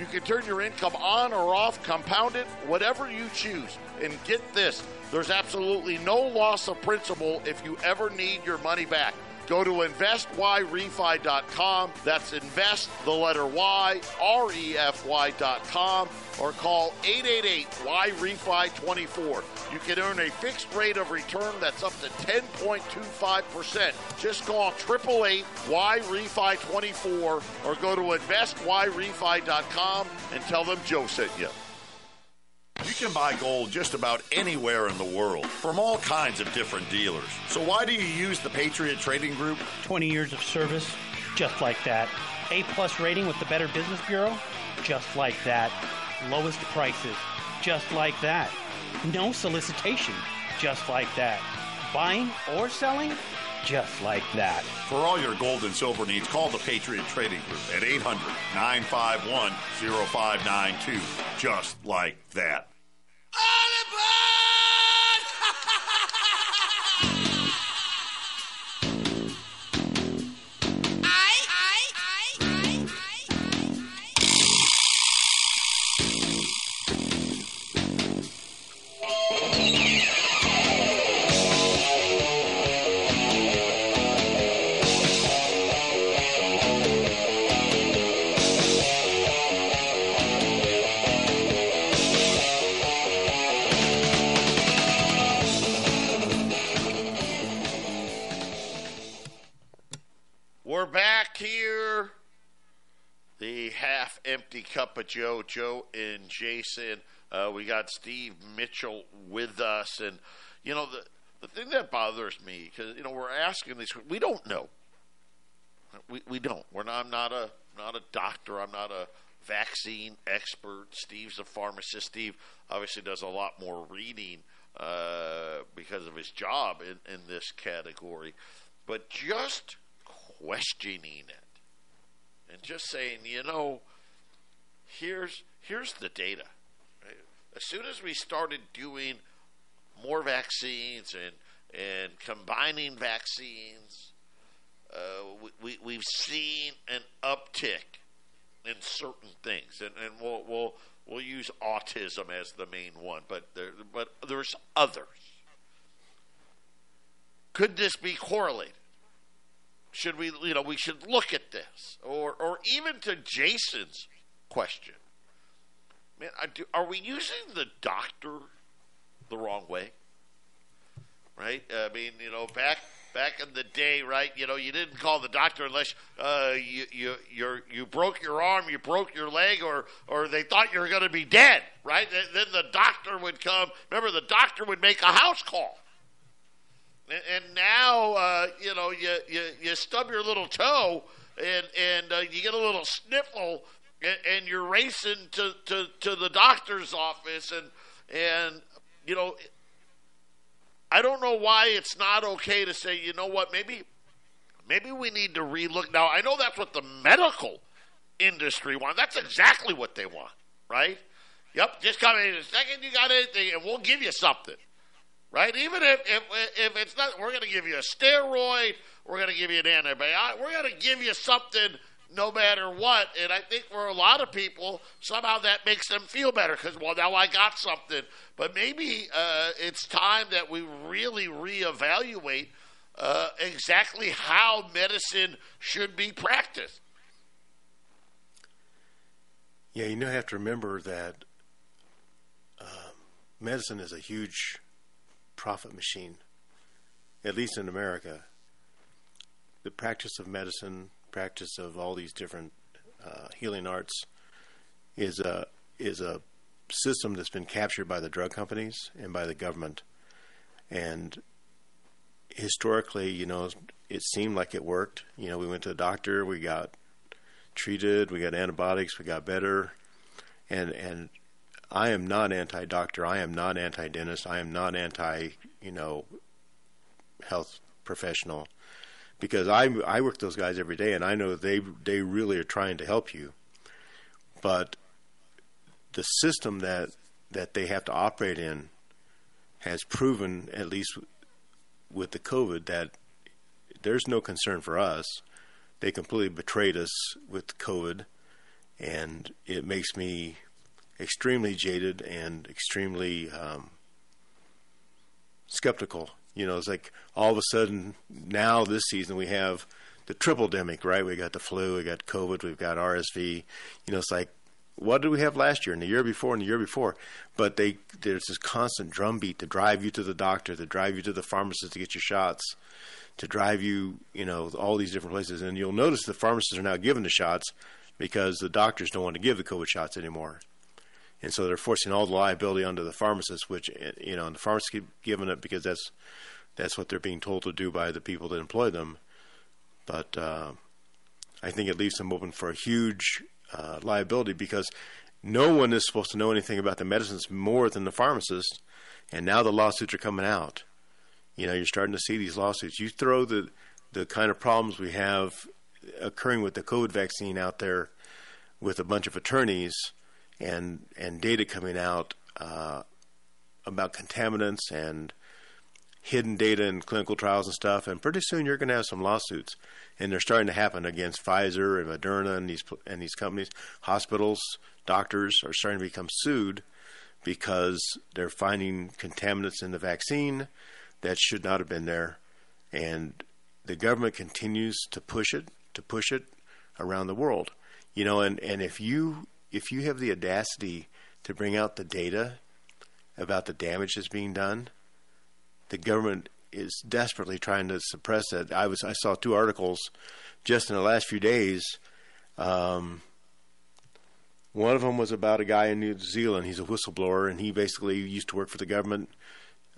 You can turn your income on or off, compound it, whatever you choose. And get this there's absolutely no loss of principal if you ever need your money back. Go to investyrefy.com. That's invest, the letter Y, R E F Y.com, or call 888 Y Refi 24. You can earn a fixed rate of return that's up to 10.25%. Just call 888 Y Refi 24 or go to investyrefy.com and tell them Joe sent you. You can buy gold just about anywhere in the world from all kinds of different dealers. So why do you use the Patriot Trading Group? 20 years of service, just like that. A plus rating with the Better Business Bureau, just like that. Lowest prices, just like that. No solicitation, just like that. Buying or selling, just like that. For all your gold and silver needs, call the Patriot Trading Group at 800 951 0592. Just like that. We're half empty cup of Joe, Joe and Jason. Uh, we got Steve Mitchell with us, and you know the the thing that bothers me because you know we're asking these, we don't know. We we don't. We're not. I'm not a not a doctor. I'm not a vaccine expert. Steve's a pharmacist. Steve obviously does a lot more reading uh, because of his job in, in this category. But just questioning it and just saying, you know, here's here's the data. As soon as we started doing more vaccines and and combining vaccines, uh, we, we have seen an uptick in certain things, and, and we'll we'll we'll use autism as the main one, but there but there's others. Could this be correlated? Should we, you know, we should look at this, or or even to Jason's question. Man, do, are we using the doctor the wrong way? Right? I mean, you know, back back in the day, right? You know, you didn't call the doctor unless uh, you you you you broke your arm, you broke your leg, or or they thought you were going to be dead, right? Then the doctor would come. Remember, the doctor would make a house call. And, now, uh, you know, you, you you stub your little toe, and and uh, you get a little sniffle, and, and you're racing to, to, to the doctor's office, and and you know I don't know why it's not okay to say, you know what, maybe maybe we need to relook. Now, I know that's what the medical industry wants. That's exactly what they want, right? Yep, just come in a second you got anything, and we'll give you something, right? Even if if, if it's not, we're going to give you a steroid, we're going to give you an antibiotic, we're going to give you something no matter what. And I think for a lot of people, somehow that makes them feel better because, well, now I got something. But maybe uh, it's time that we really reevaluate uh, exactly how medicine should be practiced. Yeah, you know, you have to remember that uh, medicine is a huge profit machine, at least in America. The practice of medicine practice of all these different uh, healing arts is a is a system that's been captured by the drug companies and by the government. And historically, you know, it seemed like it worked. You know, we went to the doctor, we got treated, we got antibiotics, we got better. And and I am not anti-doctor. I am not anti-dentist. I am not anti, you know, health professional because I I work those guys every day, and I know they they really are trying to help you, but the system that that they have to operate in has proven, at least with the COVID, that there's no concern for us. They completely betrayed us with COVID, and it makes me extremely jaded and extremely um, skeptical you know, it's like all of a sudden now this season we have the triple demic, right? We got the flu, we got COVID, we've got RSV. You know, it's like what did we have last year and the year before and the year before? But they there's this constant drumbeat to drive you to the doctor, to drive you to the pharmacist to get your shots, to drive you, you know, all these different places. And you'll notice the pharmacists are now giving the shots because the doctors don't want to give the COVID shots anymore and so they're forcing all the liability onto the pharmacists, which you know, and the pharmacists keep giving it because that's that's what they're being told to do by the people that employ them. But uh, I think it leaves them open for a huge uh, liability because no one is supposed to know anything about the medicines more than the pharmacist, and now the lawsuits are coming out. You know, you're starting to see these lawsuits. You throw the the kind of problems we have occurring with the COVID vaccine out there with a bunch of attorneys and and data coming out uh, about contaminants and hidden data in clinical trials and stuff, and pretty soon you're going to have some lawsuits, and they're starting to happen against Pfizer and Moderna and these and these companies. Hospitals, doctors are starting to become sued because they're finding contaminants in the vaccine that should not have been there, and the government continues to push it to push it around the world. You know, and, and if you if you have the audacity to bring out the data about the damage that's being done, the government is desperately trying to suppress that. I was I saw two articles just in the last few days. Um, one of them was about a guy in New Zealand. He's a whistleblower, and he basically used to work for the government,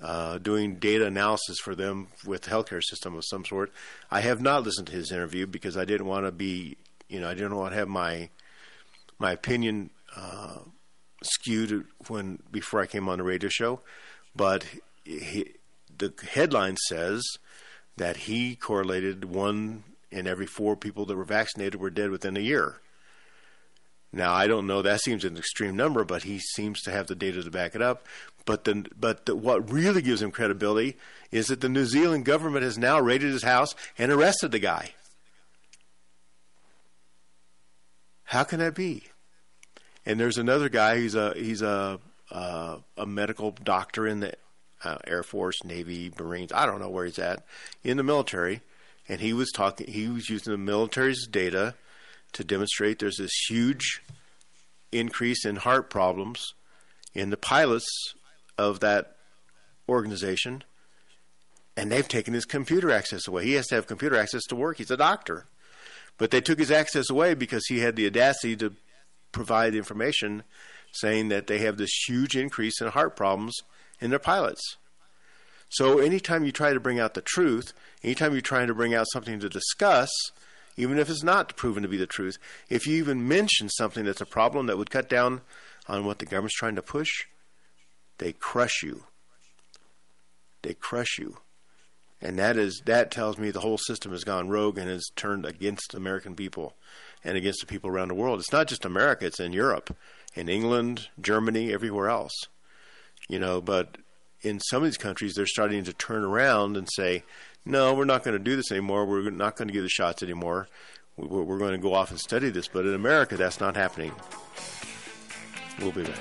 uh, doing data analysis for them with the healthcare system of some sort. I have not listened to his interview because I didn't want to be, you know, I didn't want to have my my opinion uh, skewed when before I came on the radio show, but he, the headline says that he correlated one in every four people that were vaccinated were dead within a year. Now I don't know. That seems an extreme number, but he seems to have the data to back it up. But but the, what really gives him credibility is that the New Zealand government has now raided his house and arrested the guy. How can that be? And there's another guy. He's a he's a uh, a medical doctor in the uh, Air Force, Navy, Marines. I don't know where he's at in the military, and he was talking. He was using the military's data to demonstrate there's this huge increase in heart problems in the pilots of that organization, and they've taken his computer access away. He has to have computer access to work. He's a doctor. But they took his access away because he had the audacity to provide information saying that they have this huge increase in heart problems in their pilots. So anytime you try to bring out the truth, anytime you're trying to bring out something to discuss, even if it's not proven to be the truth, if you even mention something that's a problem that would cut down on what the government's trying to push, they crush you. They crush you. And that is that tells me the whole system has gone rogue and has turned against American people and against the people around the world. It's not just America, it's in Europe, in England, Germany, everywhere else. You know, but in some of these countries they're starting to turn around and say, "No, we're not going to do this anymore. We're not going to give the shots anymore. We're going to go off and study this." But in America that's not happening. We'll be back.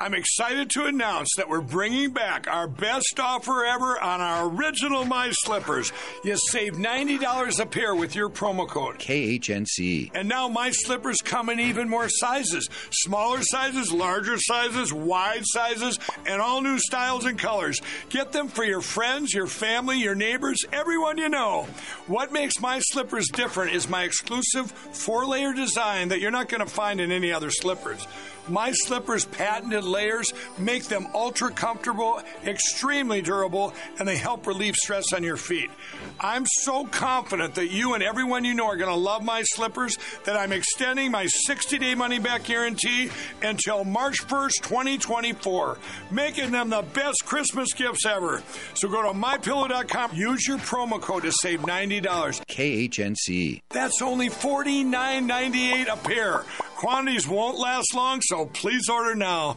I'm excited to announce that we're bringing back our best offer ever on our original My Slippers. You save $90 a pair with your promo code. KHNC. And now My Slippers come in even more sizes smaller sizes, larger sizes, wide sizes, and all new styles and colors. Get them for your friends, your family, your neighbors, everyone you know. What makes My Slippers different is my exclusive four layer design that you're not going to find in any other slippers. My Slippers patented layers make them ultra comfortable, extremely durable, and they help relieve stress on your feet. I'm so confident that you and everyone you know are going to love my slippers that I'm extending my 60 day money back guarantee until March 1st, 2024, making them the best Christmas gifts ever. So go to mypillow.com, use your promo code to save $90. KHNC. That's only $49.98 a pair. Quantities won't last long, so please order now.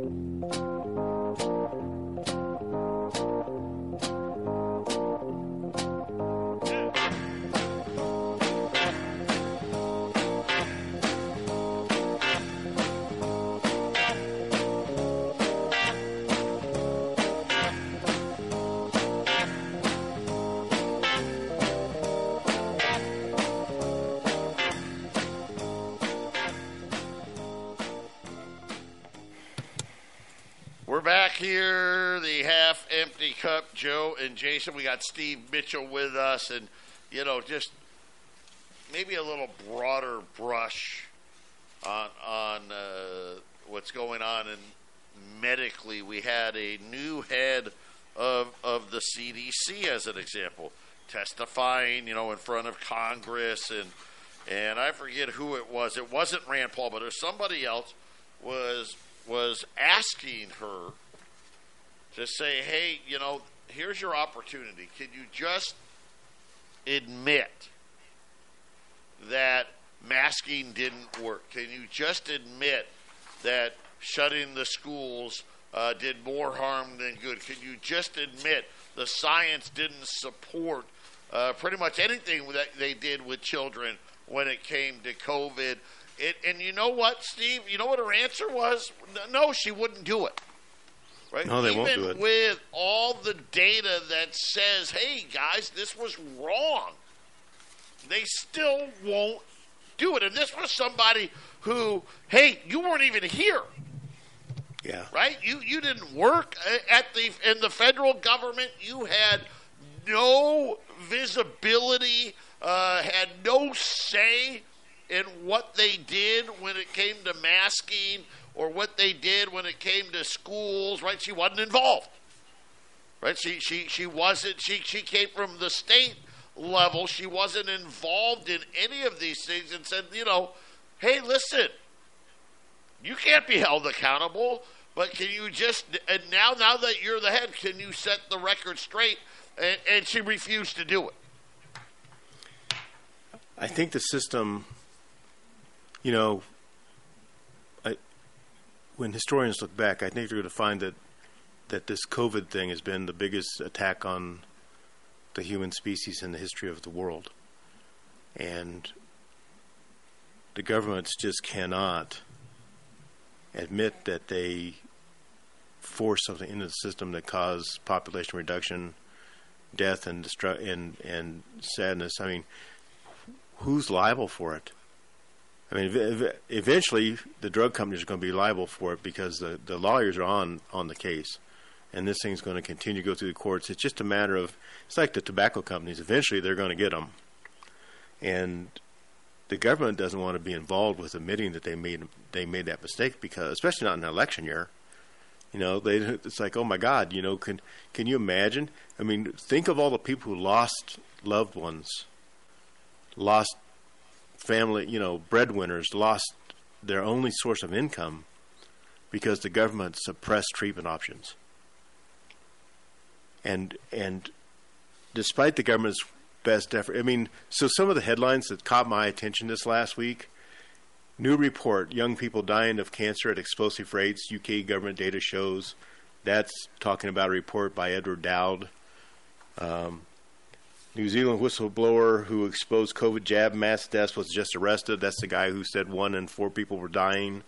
We're the half empty cup. Joe and Jason. We got Steve Mitchell with us, and you know, just maybe a little broader brush on on uh, what's going on in medically. We had a new head of of the CDC, as an example, testifying, you know, in front of Congress and and I forget who it was. It wasn't Rand Paul, but it was somebody else was was asking her to say, "Hey, you know, here's your opportunity. Can you just admit that masking didn't work? Can you just admit that shutting the schools uh, did more harm than good? Can you just admit the science didn't support uh, pretty much anything that they did with children when it came to COVID?" It, and you know what, Steve? You know what her answer was? No, she wouldn't do it. Right? No, they Even won't do it. With all the data that says, "Hey, guys, this was wrong," they still won't do it. And this was somebody who, hey, you weren't even here, Yeah. right? You you didn't work at the in the federal government. You had no visibility, uh, had no say in what they did when it came to masking or what they did when it came to schools. Right? She wasn't involved. Right? She she she wasn't. She she came from the state level. She wasn't involved in any of these things, and said, you know, hey, listen, you can't be held accountable. But can you just and now now that you're the head, can you set the record straight? And, and she refused to do it. I think the system, you know, when historians look back, I think they're going to find that that this COVID thing has been the biggest attack on the human species in the history of the world, and the governments just cannot admit that they force something into the system that caused population reduction, death, and destru- and and sadness. I mean, who's liable for it? I mean, ev- ev- eventually the drug companies are going to be liable for it because the, the lawyers are on on the case, and this thing's going to continue to go through the courts. It's just a matter of it's like the tobacco companies. Eventually, they're going to get them, and the government doesn't want to be involved with admitting that they made they made that mistake because, especially not in an election year. You know, they it's like, oh my God, you know, can can you imagine? I mean, think of all the people who lost loved ones, lost family, you know, breadwinners, lost their only source of income because the government suppressed treatment options. And and despite the government's best effort, I mean, so some of the headlines that caught my attention this last week New report: Young people dying of cancer at explosive rates. UK government data shows. That's talking about a report by Edward Dowd. Um, New Zealand whistleblower who exposed COVID jab mass deaths was just arrested. That's the guy who said one in four people were dying.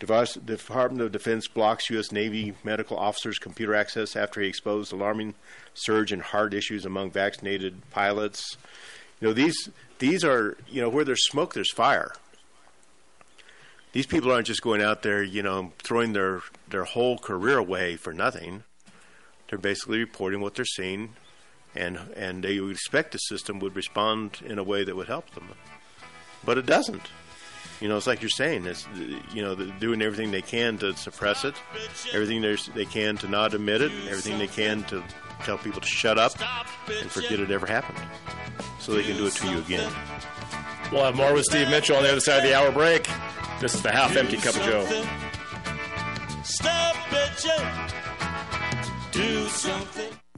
Department of Defense blocks U.S. Navy medical officers' computer access after he exposed alarming surge in heart issues among vaccinated pilots. You know these these are you know where there's smoke, there's fire. These people aren't just going out there, you know, throwing their their whole career away for nothing. They're basically reporting what they're seeing, and and they would expect the system would respond in a way that would help them, but it doesn't. You know, it's like you're saying. It's you know, they're doing everything they can to suppress it, everything they can to not admit it, everything they can to tell people to shut up and forget it ever happened, so they can do it to you again. We'll have more with Steve Mitchell on the other side of the hour break. This is the half empty cup of Joe. Stop bitching. Do something.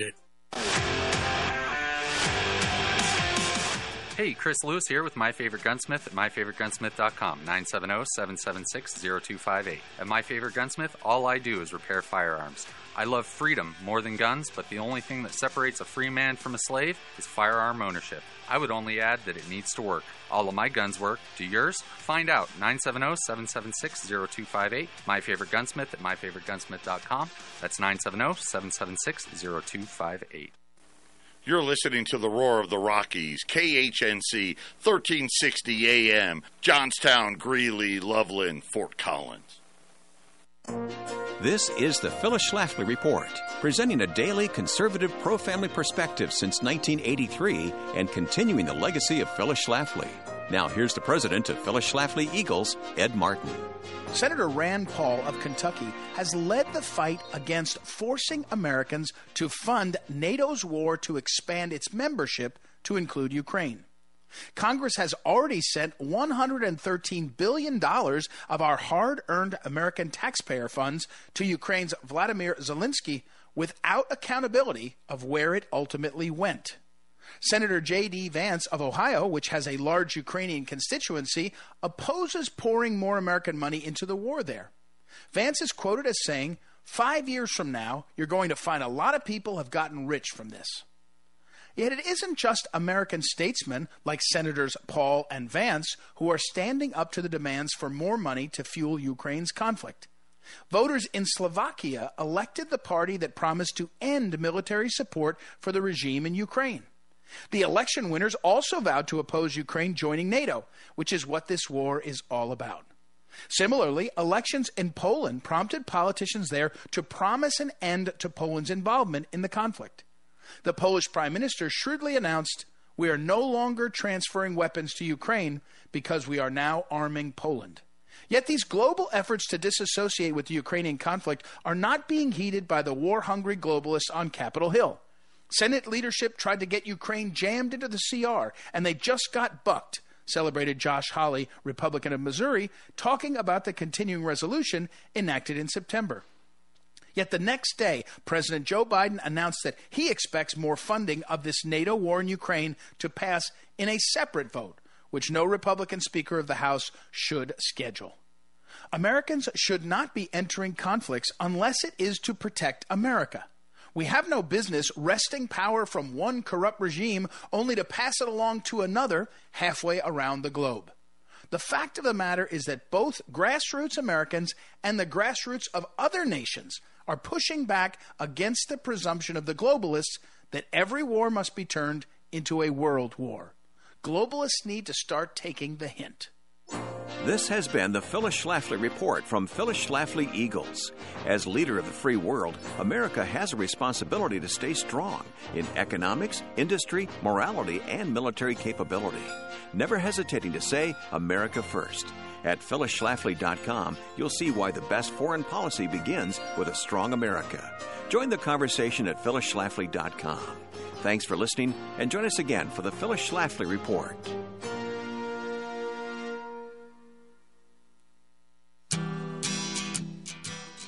it. Hey, Chris Lewis here with My Favorite Gunsmith at MyFavoriteGunsmith.com, 970-776-0258. At My Favorite Gunsmith, all I do is repair firearms. I love freedom more than guns, but the only thing that separates a free man from a slave is firearm ownership. I would only add that it needs to work. All of my guns work. Do yours? Find out. 970-776-0258. My Favorite Gunsmith at MyFavoriteGunsmith.com. That's 970-776-0258. You're listening to the Roar of the Rockies, KHNC, 1360 AM, Johnstown, Greeley, Loveland, Fort Collins. This is the Phyllis Schlafly Report, presenting a daily conservative pro family perspective since 1983 and continuing the legacy of Phyllis Schlafly. Now, here's the president of Phyllis Schlafly Eagles, Ed Martin. Senator Rand Paul of Kentucky has led the fight against forcing Americans to fund NATO's war to expand its membership to include Ukraine. Congress has already sent $113 billion of our hard earned American taxpayer funds to Ukraine's Vladimir Zelensky without accountability of where it ultimately went. Senator J.D. Vance of Ohio, which has a large Ukrainian constituency, opposes pouring more American money into the war there. Vance is quoted as saying, Five years from now, you're going to find a lot of people have gotten rich from this. Yet it isn't just American statesmen like Senators Paul and Vance who are standing up to the demands for more money to fuel Ukraine's conflict. Voters in Slovakia elected the party that promised to end military support for the regime in Ukraine. The election winners also vowed to oppose Ukraine joining NATO, which is what this war is all about. Similarly, elections in Poland prompted politicians there to promise an end to Poland's involvement in the conflict. The Polish prime minister shrewdly announced, We are no longer transferring weapons to Ukraine because we are now arming Poland. Yet these global efforts to disassociate with the Ukrainian conflict are not being heeded by the war hungry globalists on Capitol Hill. Senate leadership tried to get Ukraine jammed into the CR, and they just got bucked, celebrated Josh Hawley, Republican of Missouri, talking about the continuing resolution enacted in September. Yet the next day, President Joe Biden announced that he expects more funding of this NATO war in Ukraine to pass in a separate vote, which no Republican Speaker of the House should schedule. Americans should not be entering conflicts unless it is to protect America. We have no business wresting power from one corrupt regime only to pass it along to another halfway around the globe. The fact of the matter is that both grassroots Americans and the grassroots of other nations are pushing back against the presumption of the globalists that every war must be turned into a world war. Globalists need to start taking the hint. This has been the Phyllis Schlafly Report from Phyllis Schlafly Eagles. As leader of the free world, America has a responsibility to stay strong in economics, industry, morality, and military capability. Never hesitating to say America first. At phyllisschlafly.com, you'll see why the best foreign policy begins with a strong America. Join the conversation at phyllisschlafly.com. Thanks for listening, and join us again for the Phyllis Schlafly Report.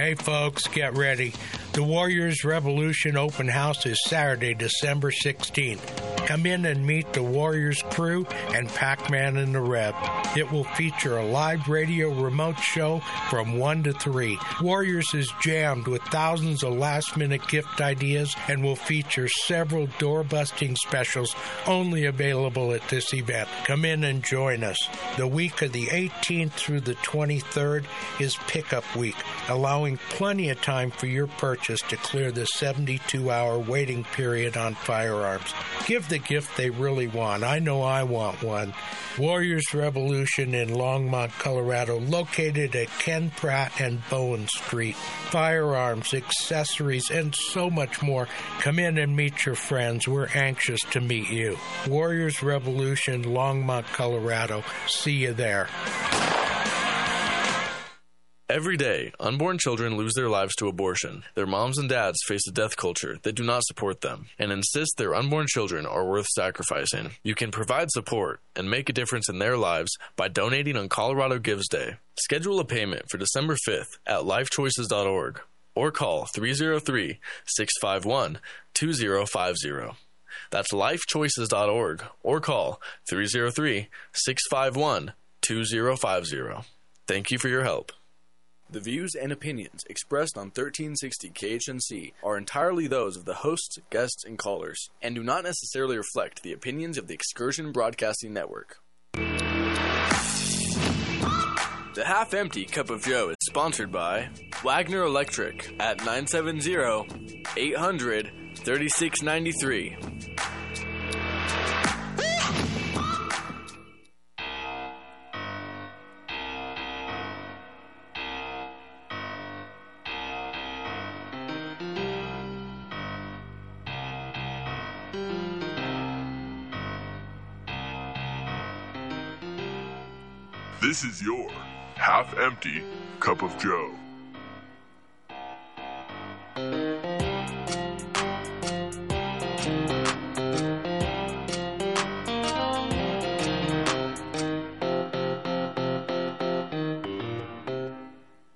Hey, folks, get ready. The Warriors Revolution Open House is Saturday, December 16th. Come in and meet the Warriors crew and Pac Man and the Rev. It will feature a live radio remote show from 1 to 3. Warriors is jammed with thousands of last minute gift ideas and will feature several door busting specials only available at this event. Come in and join us. The week of the 18th through the 23rd is pickup week, allowing plenty of time for your purchase to clear the 72 hour waiting period on firearms. Give the gift they really want. I know I want one. Warriors Revolution in Longmont, Colorado, located at Ken Pratt and Bowen Street. Firearms, accessories, and so much more. Come in and meet your friends. We're anxious to meet you. Warriors Revolution, Longmont, Colorado. See you there. Every day, unborn children lose their lives to abortion. Their moms and dads face a death culture that do not support them and insist their unborn children are worth sacrificing. You can provide support and make a difference in their lives by donating on Colorado Gives Day. Schedule a payment for December 5th at lifechoices.org or call 303 651 2050. That's lifechoices.org or call 303 651 2050. Thank you for your help. The views and opinions expressed on 1360 KHNC are entirely those of the hosts, guests, and callers, and do not necessarily reflect the opinions of the Excursion Broadcasting Network. The Half Empty Cup of Joe is sponsored by Wagner Electric at 970 800 3693. This is your half empty cup of Joe.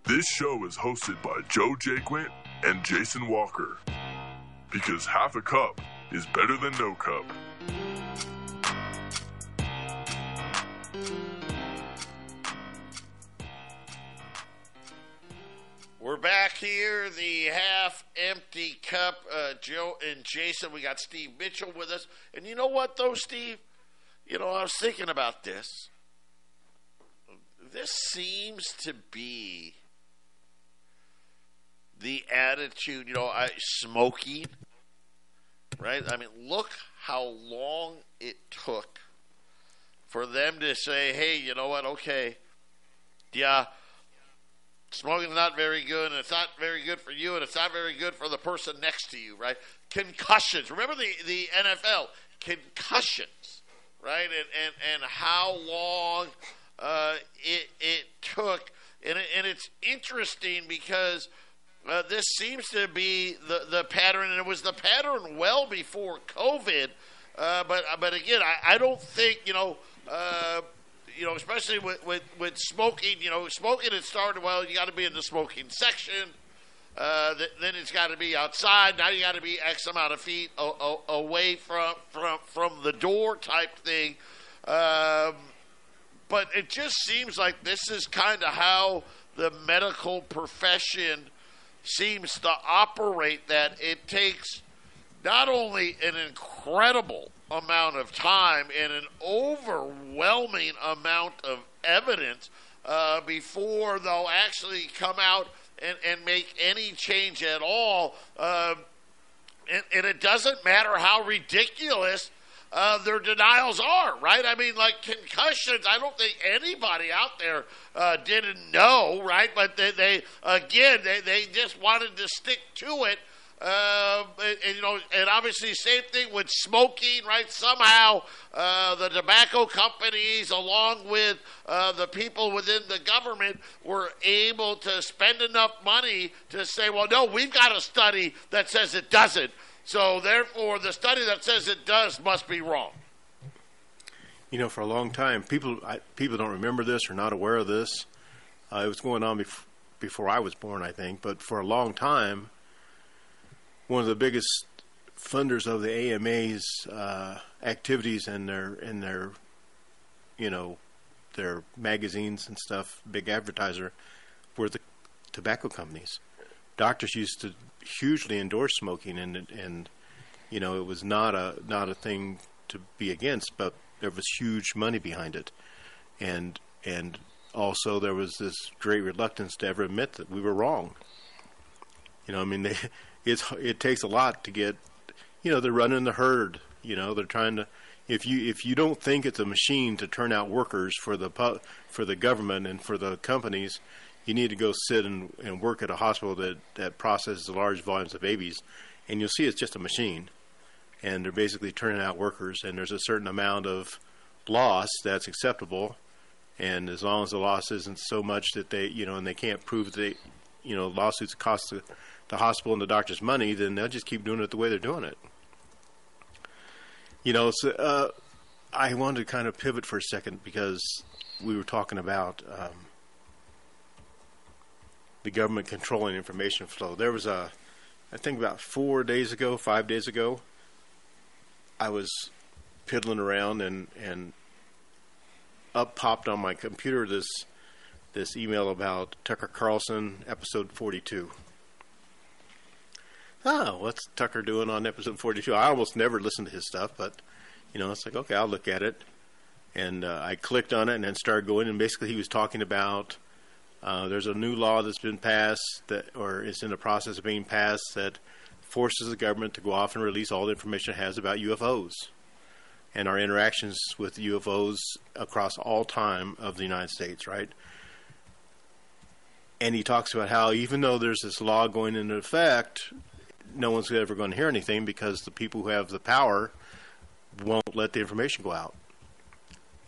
This show is hosted by Joe Jaquint and Jason Walker. Because half a cup is better than no cup. We're back here, the half empty cup. Uh, Joe and Jason, we got Steve Mitchell with us. And you know what, though, Steve? You know, I was thinking about this. This seems to be the attitude, you know, I, smoking, right? I mean, look how long it took for them to say, hey, you know what, okay, yeah Smoking's not very good, and it's not very good for you, and it's not very good for the person next to you, right? Concussions. Remember the, the NFL concussions, right? And and, and how long uh, it it took, and it, and it's interesting because. Uh, this seems to be the, the pattern, and it was the pattern well before COVID. Uh, but but again, I, I don't think you know uh, you know, especially with, with, with smoking, you know, smoking it started, well, you got to be in the smoking section. Uh, th- then it's got to be outside. Now you got to be X amount of feet away from, from, from the door type thing. Um, but it just seems like this is kind of how the medical profession seems to operate that it takes not only an incredible amount of time and an overwhelming amount of evidence uh, before they'll actually come out and, and make any change at all. Uh, and, and, it doesn't matter how ridiculous uh, their denials are, right? I mean, like concussions, I don't think anybody out there uh, didn't know, right? But they, they again, they, they just wanted to stick to it uh, and, and, you know, and obviously, same thing with smoking, right? Somehow, uh, the tobacco companies, along with uh, the people within the government, were able to spend enough money to say, well, no, we've got a study that says it doesn't. So, therefore, the study that says it does must be wrong. You know, for a long time, people I, people don't remember this or not aware of this. Uh, it was going on bef- before I was born, I think. But for a long time, one of the biggest funders of the AMA's uh, activities and their in their you know their magazines and stuff, big advertiser, were the tobacco companies. Doctors used to hugely endorse smoking, and and you know it was not a not a thing to be against, but there was huge money behind it, and and also there was this great reluctance to ever admit that we were wrong. You know, I mean they it's it takes a lot to get you know they're running the herd you know they're trying to if you if you don't think it's a machine to turn out workers for the for the government and for the companies you need to go sit and, and work at a hospital that that processes large volumes of babies and you'll see it's just a machine. And they're basically turning out workers and there's a certain amount of loss that's acceptable and as long as the loss isn't so much that they you know and they can't prove that they you know lawsuits cost the the hospital and the doctor's money, then they'll just keep doing it the way they're doing it. You know, so, uh, I wanted to kind of pivot for a second because we were talking about um, the government controlling information flow. There was a, I think about four days ago, five days ago, I was piddling around and and up popped on my computer this this email about Tucker Carlson episode 42. Oh, what's Tucker doing on episode 42? I almost never listen to his stuff, but you know, it's like okay, I'll look at it. And uh, I clicked on it and then started going, and basically he was talking about uh, there's a new law that's been passed that, or is in the process of being passed that forces the government to go off and release all the information it has about UFOs and our interactions with UFOs across all time of the United States, right? And he talks about how even though there's this law going into effect, no one's ever going to hear anything because the people who have the power won't let the information go out.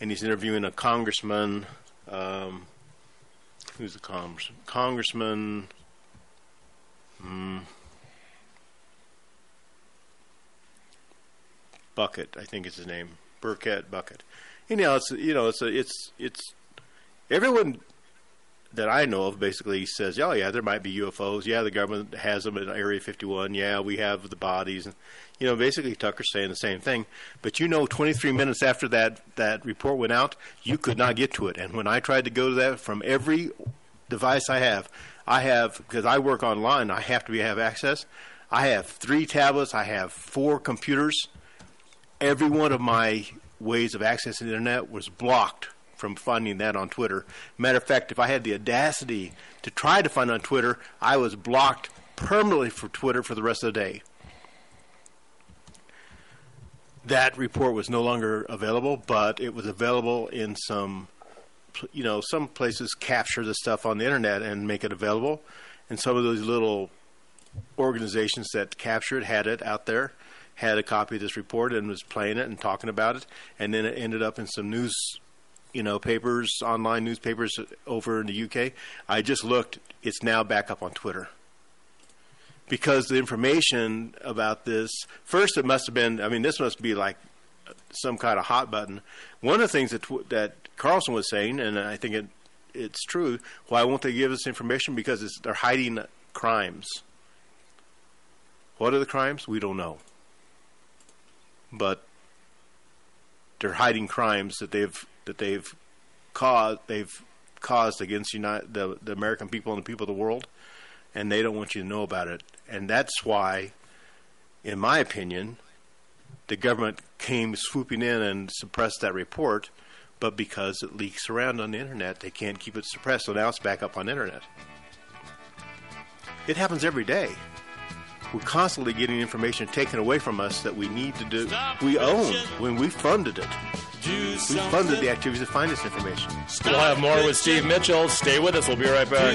And he's interviewing a congressman. Um, who's the congressman? Congressman. Hmm, Bucket, I think is his name, Burkett Bucket. Anyhow, it's you know it's a, it's it's everyone that I know of basically says, oh yeah, there might be UFOs. Yeah, the government has them in Area 51. Yeah, we have the bodies. And, you know, basically Tucker's saying the same thing. But you know, 23 minutes after that that report went out, you could not get to it. And when I tried to go to that from every device I have, I have because I work online, I have to be have access. I have three tablets. I have four computers every one of my ways of accessing the internet was blocked from finding that on Twitter. Matter of fact, if I had the audacity to try to find on Twitter, I was blocked permanently for Twitter for the rest of the day. That report was no longer available, but it was available in some, you know, some places capture the stuff on the internet and make it available, and some of those little organizations that captured it had it out there had a copy of this report and was playing it and talking about it, and then it ended up in some news, you know, papers, online newspapers over in the UK. I just looked; it's now back up on Twitter because the information about this first it must have been. I mean, this must be like some kind of hot button. One of the things that that Carlson was saying, and I think it it's true. Why won't they give us information? Because they're hiding crimes. What are the crimes? We don't know but they're hiding crimes that they've that they've caused they've caused against United, the the American people and the people of the world, and they don't want you to know about it. And that's why, in my opinion, the government came swooping in and suppressed that report. But because it leaks around on the internet, they can't keep it suppressed. So now it's back up on the internet. It happens every day we're constantly getting information taken away from us that we need to do, we own when we funded it. We funded the activities to find this information. We'll have more with Steve Mitchell. Stay with us. We'll be right back.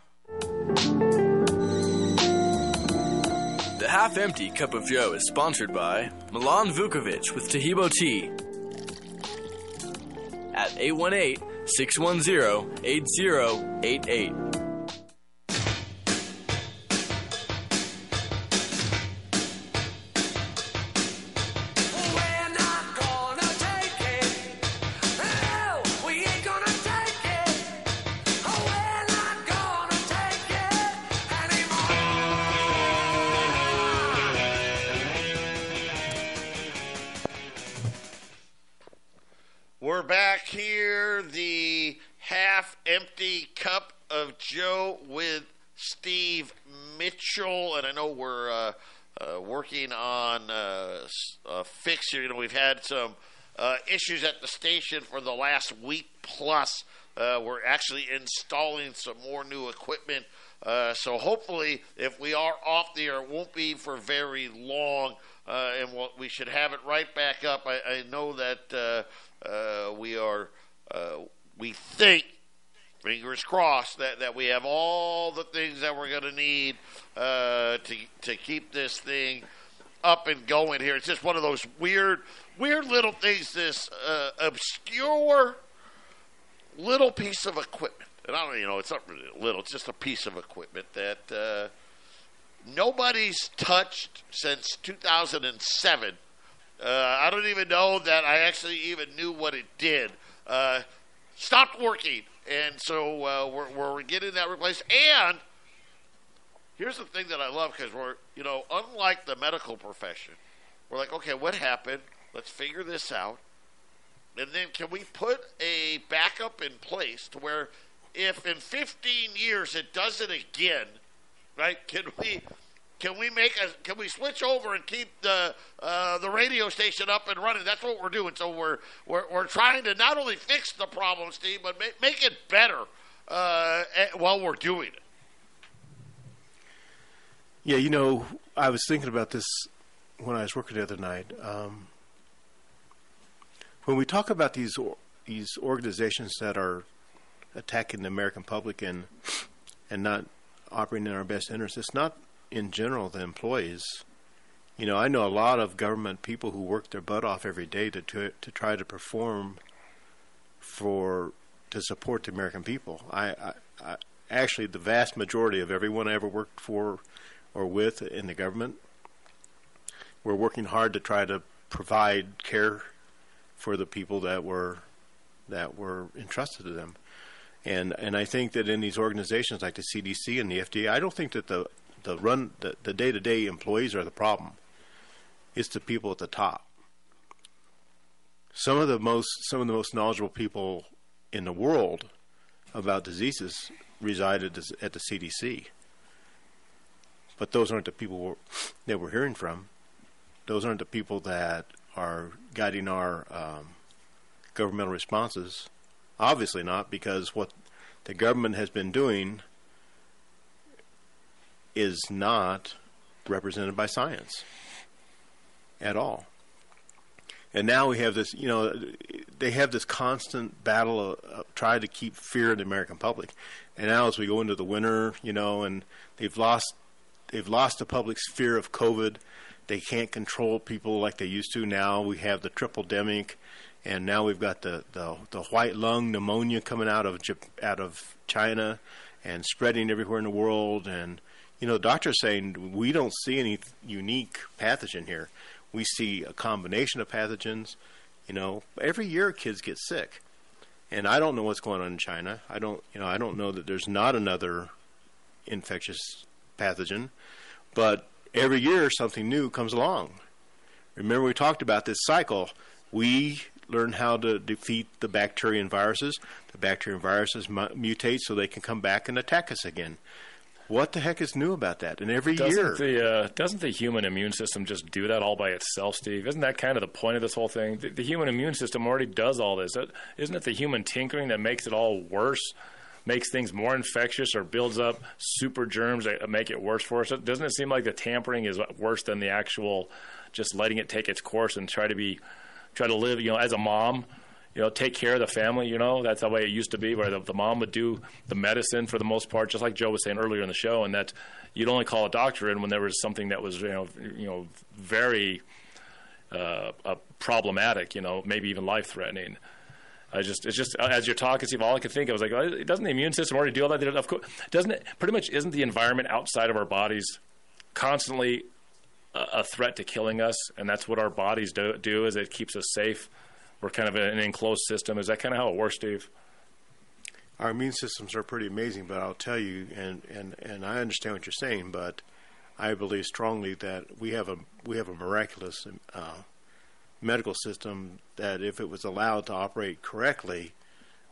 The Half Empty Cup of Joe is sponsored by Milan Vukovic with Tahibo Tea at 818 610 8088. The half empty cup of Joe with Steve Mitchell. And I know we're uh, uh, working on uh, a fix here. You know, we've had some uh, issues at the station for the last week plus. Uh, we're actually installing some more new equipment. Uh, so hopefully, if we are off the air, it won't be for very long, and we'll, we should have it right back up. I, I know that we are, uh, we think, fingers crossed, that, that we have all the things that we're going to need uh, to to keep this thing up and going here. It's just one of those weird, weird little things. This uh, obscure little piece of equipment, and I don't, you know, it's not really little. It's just a piece of equipment that uh, nobody's touched since 2007. Uh, I don't even know that I actually even knew what it did. Uh, stopped working, and so uh, we're, we're getting that replaced. And here's the thing that I love because we're, you know, unlike the medical profession, we're like, okay, what happened? Let's figure this out. And then can we put a backup in place to where if in 15 years it does it again, right? Can we can we make a can we switch over and keep the uh, the radio station up and running? That's what we're doing. So we're we're, we're trying to not only fix the problem, Steve, but make, make it better uh, while we're doing it. Yeah, you know, I was thinking about this when I was working the other night. Um, when we talk about these these organizations that are attacking the American public and and not operating in our best interest, it's not in general the employees. You know, I know a lot of government people who work their butt off every day to to, to try to perform for to support the American people. I, I, I actually the vast majority of everyone I ever worked for or with in the government, we're working hard to try to provide care for the people that were that were entrusted to them. And and I think that in these organizations like the CDC and the FDA, I don't think that the the run the, the day-to-day employees are the problem. It's the people at the top. Some of the most some of the most knowledgeable people in the world about diseases reside at the, at the CDC. But those aren't the people that we're hearing from. Those aren't the people that are guiding our um, governmental responses. Obviously not, because what the government has been doing is not represented by science at all. And now we have this, you know, they have this constant battle of, of trying to keep fear in the American public. And now as we go into the winter, you know, and they've lost they've lost the public's fear of COVID. They can't control people like they used to. Now we have the triple demic, and now we've got the, the, the white lung pneumonia coming out of out of China and spreading everywhere in the world. And you know, the doctors saying we don't see any unique pathogen here. We see a combination of pathogens. You know, every year kids get sick, and I don't know what's going on in China. I don't, you know, I don't know that there's not another infectious pathogen, but every year something new comes along. Remember, we talked about this cycle. We learn how to defeat the bacteria and viruses. The bacteria and viruses mutate so they can come back and attack us again. What the heck is new about that? And every doesn't year, the uh, doesn't the human immune system just do that all by itself, Steve? Isn't that kind of the point of this whole thing? The, the human immune system already does all this. Uh, isn't it the human tinkering that makes it all worse? makes things more infectious or builds up super germs that make it worse for us. Uh, doesn't it seem like the tampering is uh, worse than the actual just letting it take its course and try to be try to live, you know, as a mom, you know, take care of the family. You know, that's the way it used to be, where the, the mom would do the medicine for the most part, just like Joe was saying earlier in the show, and that you'd only call a doctor in when there was something that was, you know, you know, very uh, uh, problematic. You know, maybe even life threatening. I just, it's just as you're talking, Steve. All I could think of was like, doesn't the immune system already do all that? Of course, doesn't it? Pretty much, isn't the environment outside of our bodies constantly a, threat to killing us, and that's what our bodies do, do. Is it keeps us safe. We're kind of an enclosed system. Is that kind of how it works, Steve? Our immune systems are pretty amazing, but I'll tell you, and, and, and I understand what you're saying, but I believe strongly that we have a we have a miraculous uh, medical system that, if it was allowed to operate correctly,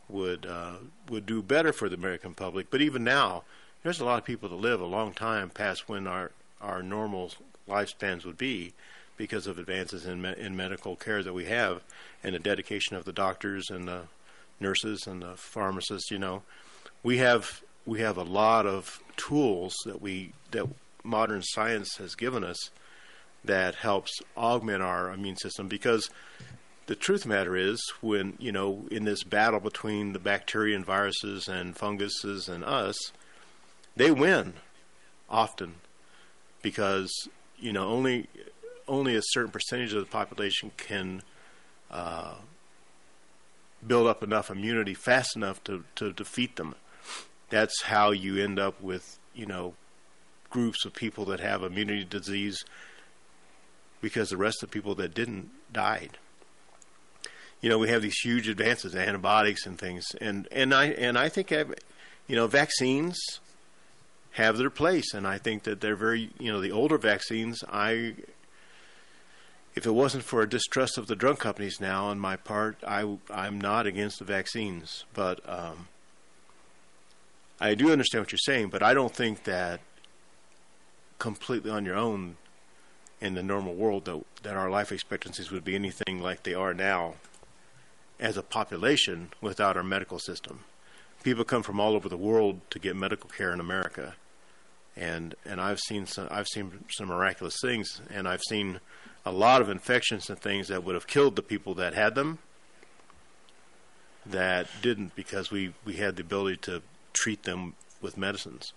would uh, would do better for the American public. But even now, there's a lot of people that live a long time past when our our normal lifespans would be because of advances in me- in medical care that we have and the dedication of the doctors and the nurses and the pharmacists. You know, we have we have a lot of tools that we that modern science has given us that helps augment our immune system because the truth matter is when you know in this battle between the bacteria and viruses and funguses and us they win often because you know only only a certain percentage of the population can uh, build up enough immunity fast enough to, to defeat them. That's how you end up with you know groups of people that have immunity disease because the rest of the people that didn't died. You know, we have these huge advances, antibiotics and things, and and I and I think you know vaccines have their place, and I think that they're very you know the older vaccines. I if it wasn't for a distrust of the drug companies now on my part, I I'm not against the vaccines, but um, I do understand what you're saying, but I don't think that completely on your own in the normal world that, that our life expectancies would be anything like they are now as a population without our medical system. People come from all over the world to get medical care in America, and and I've seen some I've seen some miraculous things, and I've seen a lot of infections and things that would have killed the people that had them that didn't because we we had the ability to treat them with medicines.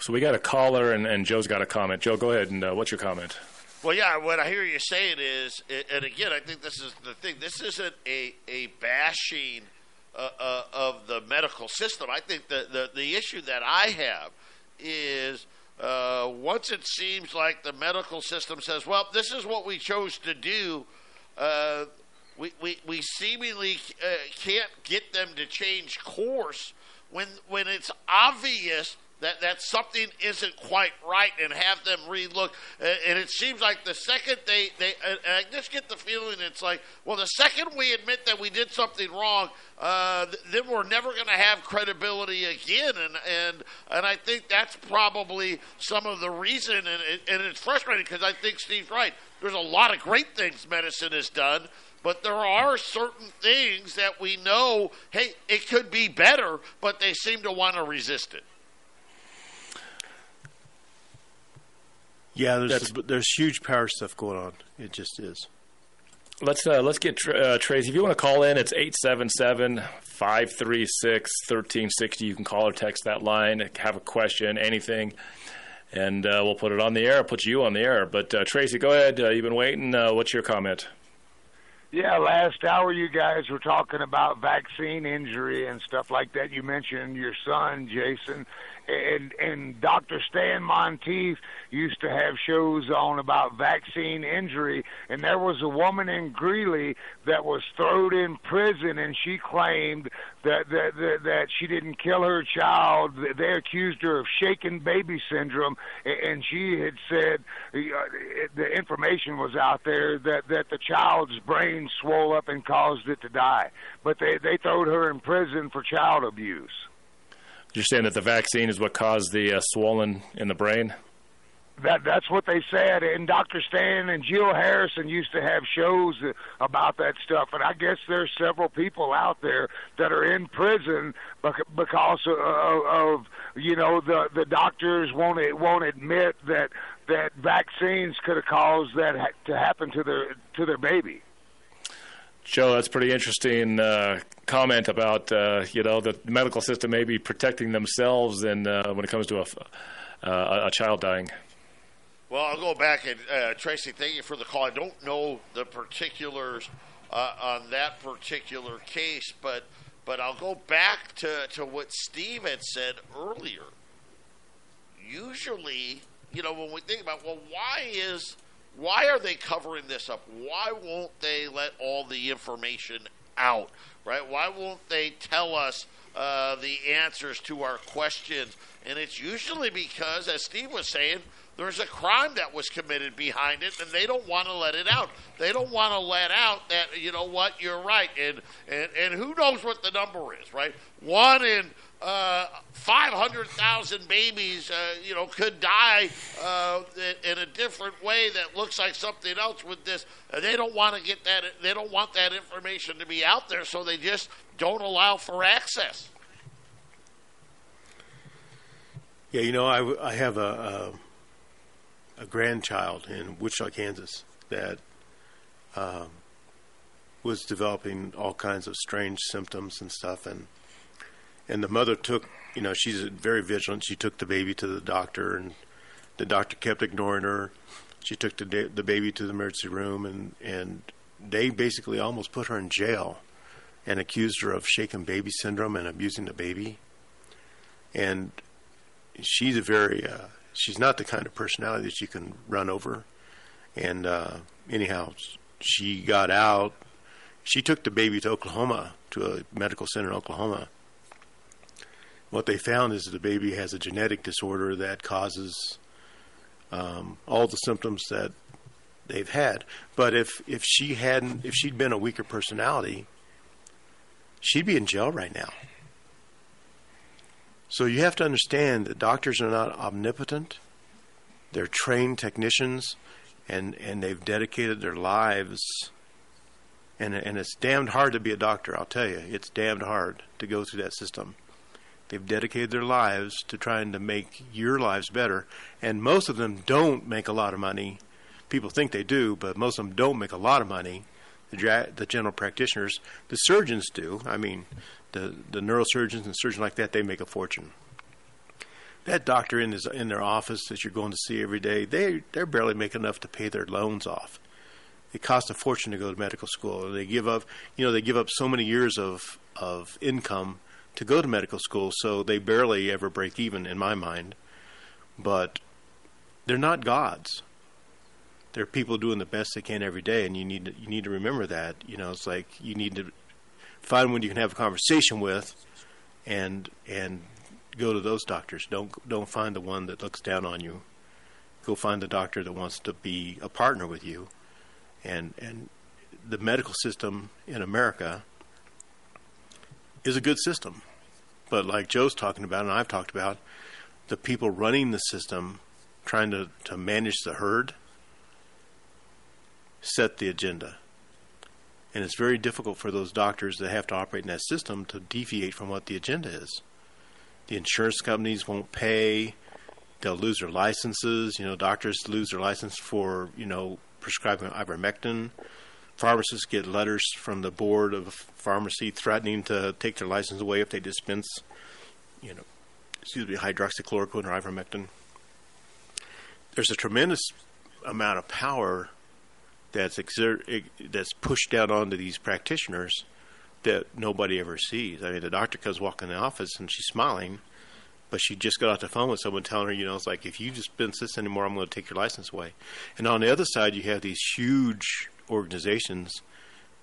So we got a caller, and, and Joe's got a comment. Joe, go ahead, and uh, what's your comment? Well, yeah, what I hear you saying is, and again, I think this is the thing. This isn't a a bashing uh, uh, of the medical system. I think the the, the issue that I have is uh, once it seems like the medical system says, "Well, this is what we chose to do." Uh, we, we, we seemingly uh, can't get them to change course when when it's obvious that that something isn't quite right and have them relook. And it seems like the second they they, I just get the feeling it's like, well, the second we admit that we did something wrong, uh, then we're never going to have credibility again. And and and I think that's probably some of the reason. And it, and it's frustrating because I think Steve's right. There's a lot of great things medicine has done. But there are certain things that we know, hey, it could be better, but they seem to want to resist it. Yeah, there's there's huge power stuff going on. It just is. Let's uh, let's get uh, Tracy. If you want to call in, it's 877-536-1360. You can call or text that line. Have a question, anything, and uh, we'll put it on the air. Put you on the air. But uh, Tracy, go ahead. Uh, you've been waiting. Uh, what's your comment? Yeah, last hour you guys were talking about vaccine injury and stuff like that. You mentioned your son, Jason, and and Dr. Stan Monteith used to have shows on about vaccine injury, and there was a woman in Greeley that was thrown in prison, and she claimed that that that, that she didn't kill her child. They accused her of shaken baby syndrome, and she had said uh, the information was out there that that the child's brain swelled up and caused it to die. But they they threw her in prison for child abuse. You're saying that the vaccine is what caused the uh, swollen in the brain? that that's what they said. And Dr. Stan and Jill Harrison used to have shows about that stuff. And I guess there's several people out there that are in prison because of, of you know the the doctors won't won't admit that that vaccines could have caused that to happen to their to their baby. Joe, that's pretty interesting uh, comment about uh, you know the medical system maybe protecting themselves and uh, when it comes to a, uh, a child dying. Well, I'll go back and uh, Tracy, thank you for the call. I don't know the particulars uh, on that particular case, but but I'll go back to, to what Steve had said earlier. Usually, you know, when we think about well, why is why are they covering this up? Why won't they let all the information out? Right? Why won't they tell us uh, the answers to our questions? And it's usually because, as Steve was saying, there's a crime that was committed behind it, and they don't want to let it out. They don't want to let out that you know what you're right, and and and who knows what the number is, right? One in uh, 500,000 babies, uh, you know, could die uh, in a different way that looks like something else with this. they don't want to get that. They don't want that information to be out there, so they just don't allow for access. Yeah, you know, I, I have a, a, a grandchild in Wichita, Kansas that um, was developing all kinds of strange symptoms and stuff, and and the mother took, you know, she's very vigilant. She took the baby to the doctor, and the doctor kept ignoring her. She took the da- the baby to the emergency room, and and they basically almost put her in jail, and accused her of shaken baby syndrome and abusing the baby. And she's a very, uh, she's not the kind of personality that you can run over. And uh, anyhow, she got out. She took the baby to Oklahoma to a medical center in Oklahoma what they found is that the baby has a genetic disorder that causes um, all the symptoms that they've had. But if if she hadn't, if she'd been a weaker personality, she'd be in jail right now. So you have to understand that doctors are not omnipotent. They're trained technicians, and and they've dedicated their lives. And and it's damned hard to be a doctor. I'll tell you, it's damned hard to go through that system. They've dedicated their lives to trying to make your lives better, and most of them don't make a lot of money. People think they do, but most of them don't make a lot of money. The, the general practitioners, the surgeons do. I mean, the the neurosurgeons and surgeons like that, they make a fortune. That doctor in his in their office that you're going to see every day, they they're barely making enough to pay their loans off. It costs a fortune to go to medical school. They give up, you know, they give up so many years of of income to go to medical school, so they barely ever break even in my mind. But they're not gods. They're people doing the best they can every day, and you need to, you need to remember that. You know, it's like you need to find one you can have a conversation with, and and go to those doctors. Don't don't find the one that looks down on you. Go find the doctor that wants to be a partner with you, and and the medical system in America is a good system. But like Joe's talking about, and I've talked about, the people running the system, trying to, to manage the herd, set the agenda. And it's very difficult for those doctors that have to operate in that system to deviate from what the agenda is. The insurance companies won't pay. They'll lose their licenses. You know, doctors lose their license for, you know, prescribing ivermectin pharmacists get letters from the board of pharmacy threatening to take their license away if they dispense, you know, excuse me, hydroxychloroquine or ivermectin. There's a tremendous amount of power that's exert that's pushed down onto these practitioners that nobody ever sees. I mean, the doctor comes walking in the office and she's smiling, but she just got off the phone with someone telling her, you know, it's like if you dispense this anymore, I'm going to take your license away. And on the other side, you have these huge organizations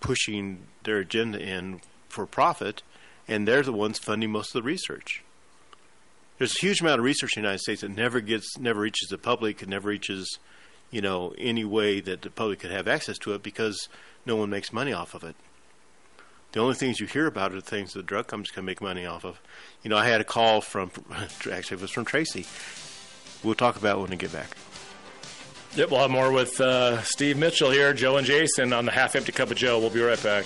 pushing their agenda in for profit, and they're the ones funding most of the research. There's a huge amount of research in the United States that never gets, never reaches the public, and never reaches, you know, any way that the public could have access to it because no one makes money off of it. The only things you hear about are the things the drug companies can make money off of. You know, I had a call from, actually, it was from Tracy. We'll talk about when we get back. Yep, we'll have more with uh, Steve Mitchell here, Joe and Jason on the Half Empty Cup of Joe. We'll be right back.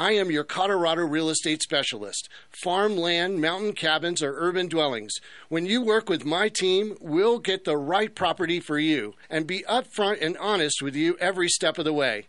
I am your Colorado real estate specialist. Farm land, mountain cabins, or urban dwellings. When you work with my team, we'll get the right property for you and be upfront and honest with you every step of the way.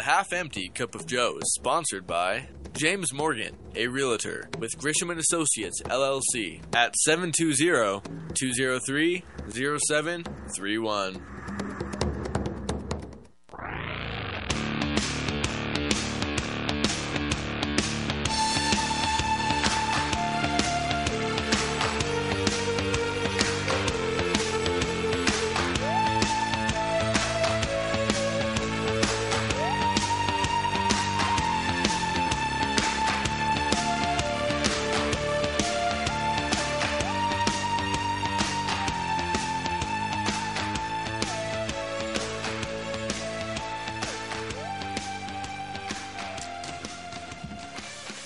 The Half Empty Cup of Joe is sponsored by James Morgan, a realtor with Grisham and Associates LLC at 720-203-0731.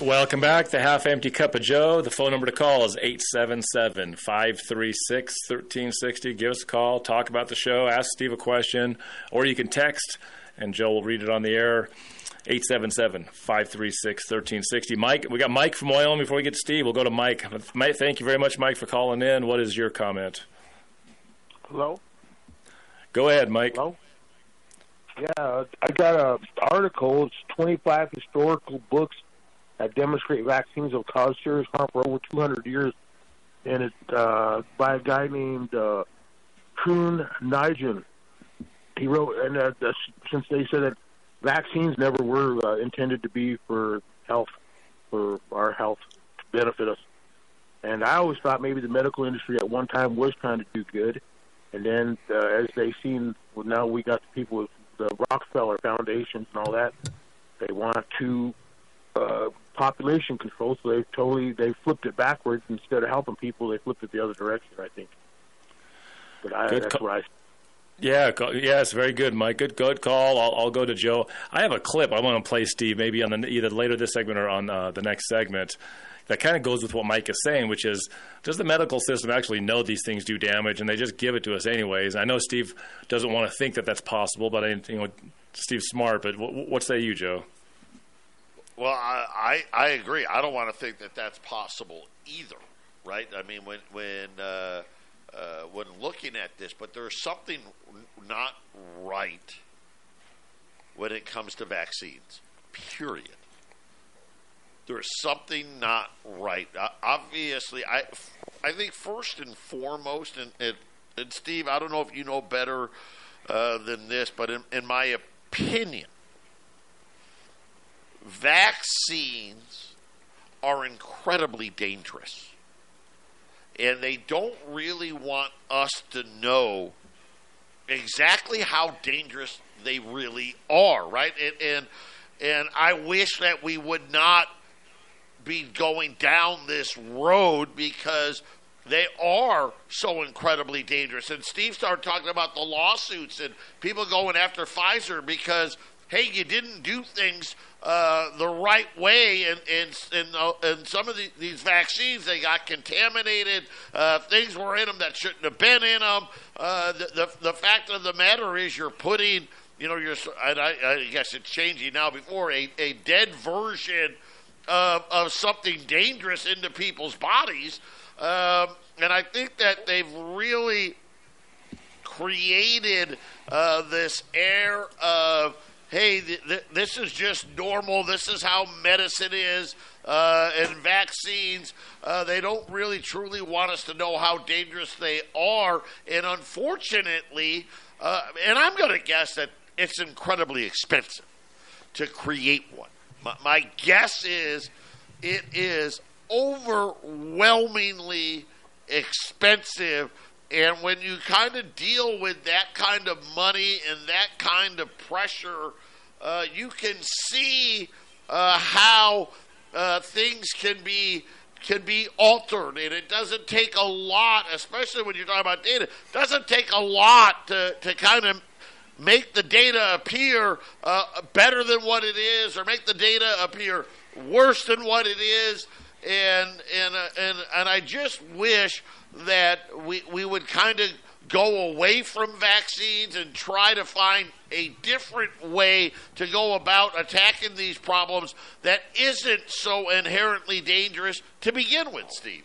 Welcome back. The Half Empty Cup of Joe. The phone number to call is 877 536 1360. Give us a call, talk about the show, ask Steve a question, or you can text and Joe will read it on the air. 877 536 1360. Mike, we got Mike from Wyoming. Before we get to Steve, we'll go to Mike. Mike. Thank you very much, Mike, for calling in. What is your comment? Hello? Go ahead, Mike. Hello? Yeah, I got a article. It's 25 historical books that demonstrate vaccines have caused serious harm for over 200 years, and it's uh, by a guy named uh, Kuhn Nigel. He wrote, and uh, the- since they said that vaccines never were uh, intended to be for health, for our health to benefit us. And I always thought maybe the medical industry at one time was trying to do good, and then uh, as they've seen, well, now we got the people with the Rockefeller foundations and all that. They want to uh, population control, so they totally they flipped it backwards instead of helping people. They flipped it the other direction. I think. But I, Good that's co- I Yeah, yes, very good, Mike. Good, good call. I'll, I'll go to Joe. I have a clip I want to play, Steve, maybe on the either later this segment or on uh, the next segment. That kind of goes with what Mike is saying, which is, does the medical system actually know these things do damage, and they just give it to us anyways? I know Steve doesn't want to think that that's possible, but I, you know, Steve's smart. But what, what say you, Joe? Well, I, I I agree. I don't want to think that that's possible either, right? I mean, when when uh, uh, when looking at this, but there's something not right when it comes to vaccines. Period. There's something not right. Uh, obviously, I I think first and foremost, and, and and Steve, I don't know if you know better uh, than this, but in, in my opinion, vaccines are incredibly dangerous. And they don't really want us to know exactly how dangerous they really are, right? And and, and I wish that we would not be going down this road because they are so incredibly dangerous. And Steve started talking about the lawsuits and people going after Pfizer because hey, you didn't do things uh, the right way, and and and, uh, and some of the, these vaccines they got contaminated. Uh, things were in them that shouldn't have been in them. Uh, the, the the fact of the matter is, you're putting, you know, you're. I, I guess it's changing now. Before a a dead version of, of something dangerous into people's bodies, um, and I think that they've really created uh, this air of hey, th- th- this is just normal. This is how medicine is. Uh, and vaccines, uh, they don't really truly want us to know how dangerous they are. And unfortunately, uh, and I'm going to guess that it's incredibly expensive to create one. My, my guess is it is overwhelmingly expensive. And when you kind of deal with that kind of money and that kind of pressure, uh, you can see uh, how uh, things can be can be altered, and it doesn't take a lot, especially when you're talking about data. Doesn't take a lot to to kind of make the data appear uh, better than what it is, or make the data appear worse than what it is. And and uh, and and I just wish that we we would kind of go away from vaccines and try to find a different way to go about attacking these problems that isn't so inherently dangerous to begin with, Steve.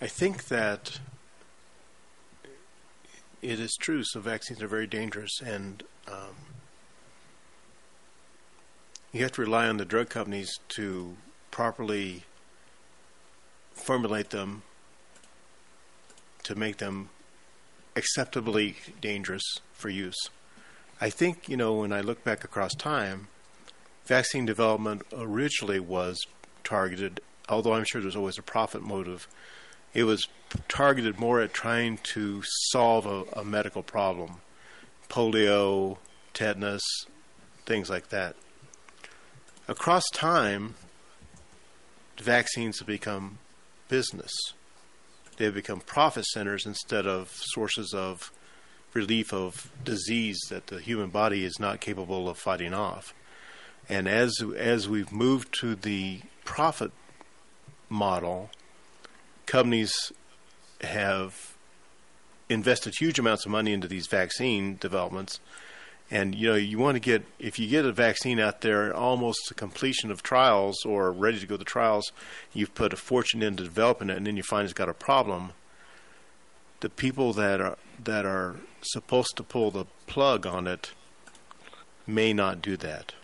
I think that it is true. So vaccines are very dangerous, and um, you have to rely on the drug companies to properly formulate them to make them acceptably dangerous for use. I think, you know, when I look back across time, vaccine development originally was targeted, although I'm sure there's always a profit motive, it was targeted more at trying to solve a, a medical problem polio, tetanus, things like that. Across time, vaccines have become business they have become profit centers instead of sources of relief of disease that the human body is not capable of fighting off. And as as we've moved to the profit model, companies have invested huge amounts of money into these vaccine developments. And you know, you want to get if you get a vaccine out there almost to completion of trials or ready to go to trials, you've put a fortune into developing it, and then you find it's got a problem. The people that are that are supposed to pull the plug on it may not do that,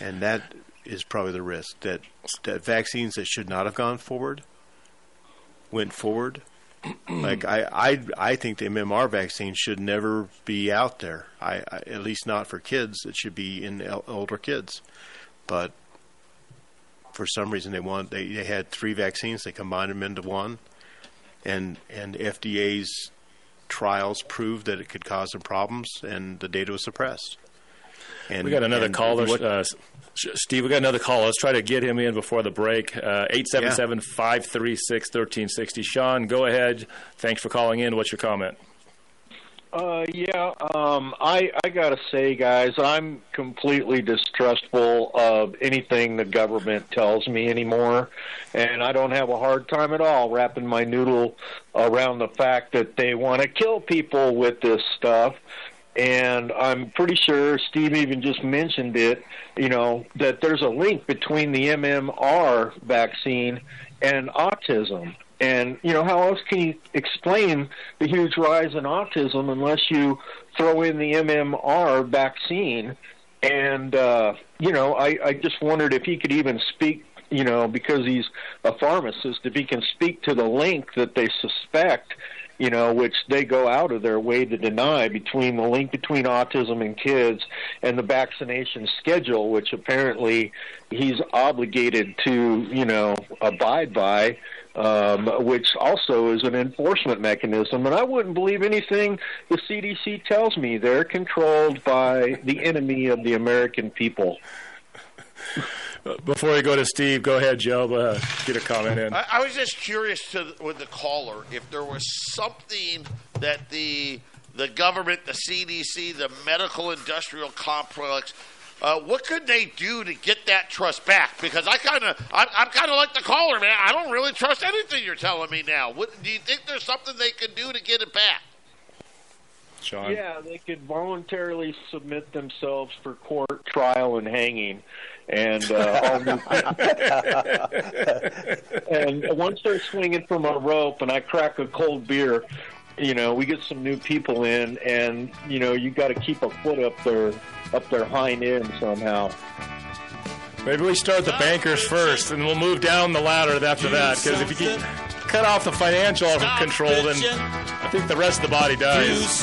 and that is probably the risk that that vaccines that should not have gone forward went forward like I, I, I think the MMR vaccine should never be out there. I, I at least not for kids. It should be in el- older kids. But for some reason, they want they, they had three vaccines. They combined them into one, and and FDA's trials proved that it could cause some problems, and the data was suppressed. And we got another caller, what- uh, Steve. We got another call. Let's try to get him in before the break. Uh, Eight seven seven five three six thirteen sixty. Sean, go ahead. Thanks for calling in. What's your comment? Uh, yeah, um, I I gotta say, guys, I'm completely distrustful of anything the government tells me anymore, and I don't have a hard time at all wrapping my noodle around the fact that they want to kill people with this stuff. And I'm pretty sure Steve even just mentioned it. You know that there's a link between the MMR vaccine and autism. And you know how else can you explain the huge rise in autism unless you throw in the MMR vaccine? And uh, you know, I, I just wondered if he could even speak. You know, because he's a pharmacist, if he can speak to the link that they suspect. You know, which they go out of their way to deny between the link between autism and kids and the vaccination schedule, which apparently he's obligated to, you know, abide by um, which also is an enforcement mechanism. And I wouldn't believe anything the CDC tells me. They're controlled by the enemy of the American people. Before we go to Steve, go ahead, Joe. Uh, get a comment in. I, I was just curious to with the caller if there was something that the the government, the CDC, the medical industrial complex. Uh, what could they do to get that trust back? Because I kind of, I'm, I'm kind of like the caller, man. I don't really trust anything you're telling me now. What, do you think there's something they could do to get it back? Sean. Yeah, they could voluntarily submit themselves for court, trial, and hanging. And uh, all and once they're swinging from a rope, and I crack a cold beer, you know, we get some new people in, and you know, you got to keep a foot up their up their hind end somehow. Maybe we start the bankers first, and we'll move down the ladder after that. Because if you can cut off the financial control, then I think the rest of the body dies.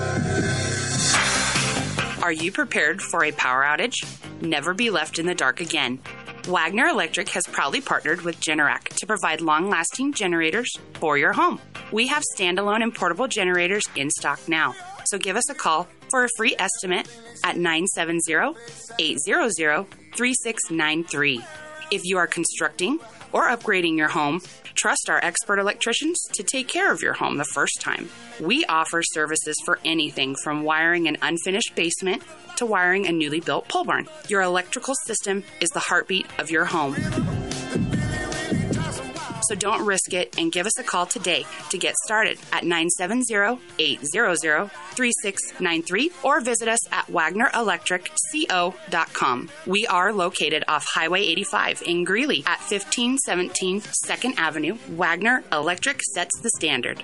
Are you prepared for a power outage? Never be left in the dark again. Wagner Electric has proudly partnered with Generac to provide long lasting generators for your home. We have standalone and portable generators in stock now, so give us a call for a free estimate at 970 800 3693. If you are constructing or upgrading your home, trust our expert electricians to take care of your home the first time. We offer services for anything from wiring an unfinished basement to wiring a newly built pole barn. Your electrical system is the heartbeat of your home. So don't risk it and give us a call today to get started at 970-800-3693 or visit us at wagnerelectricco.com. We are located off Highway 85 in Greeley at 1517 2nd Avenue. Wagner Electric sets the standard.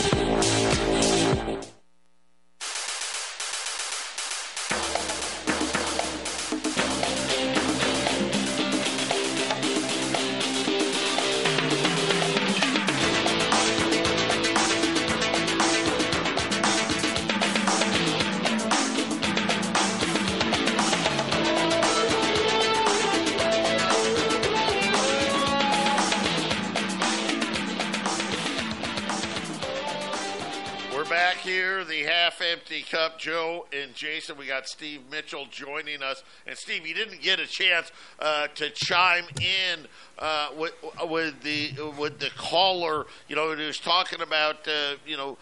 Got Steve Mitchell joining us. And Steve, you didn't get a chance uh, to chime in uh, with, with the with the caller. You know, he was talking about. Uh, you know,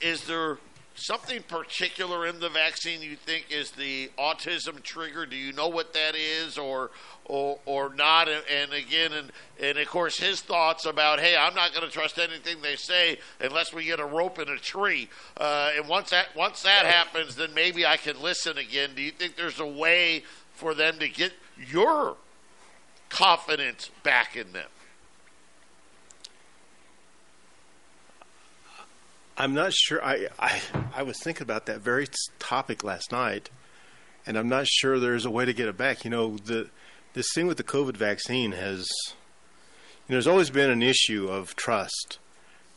is there something particular in the vaccine you think is the autism trigger? Do you know what that is, or or, or not? And, and again, and and of course, his thoughts about, hey, I'm not going to trust anything they say unless we get a rope in a tree. Uh, and once that once that happens, then maybe I can listen again. Do you think there's a way for them to get your confidence back in them? I'm not sure. I, I I was thinking about that very topic last night, and I'm not sure there's a way to get it back. You know, the this thing with the COVID vaccine has, you know, there's always been an issue of trust,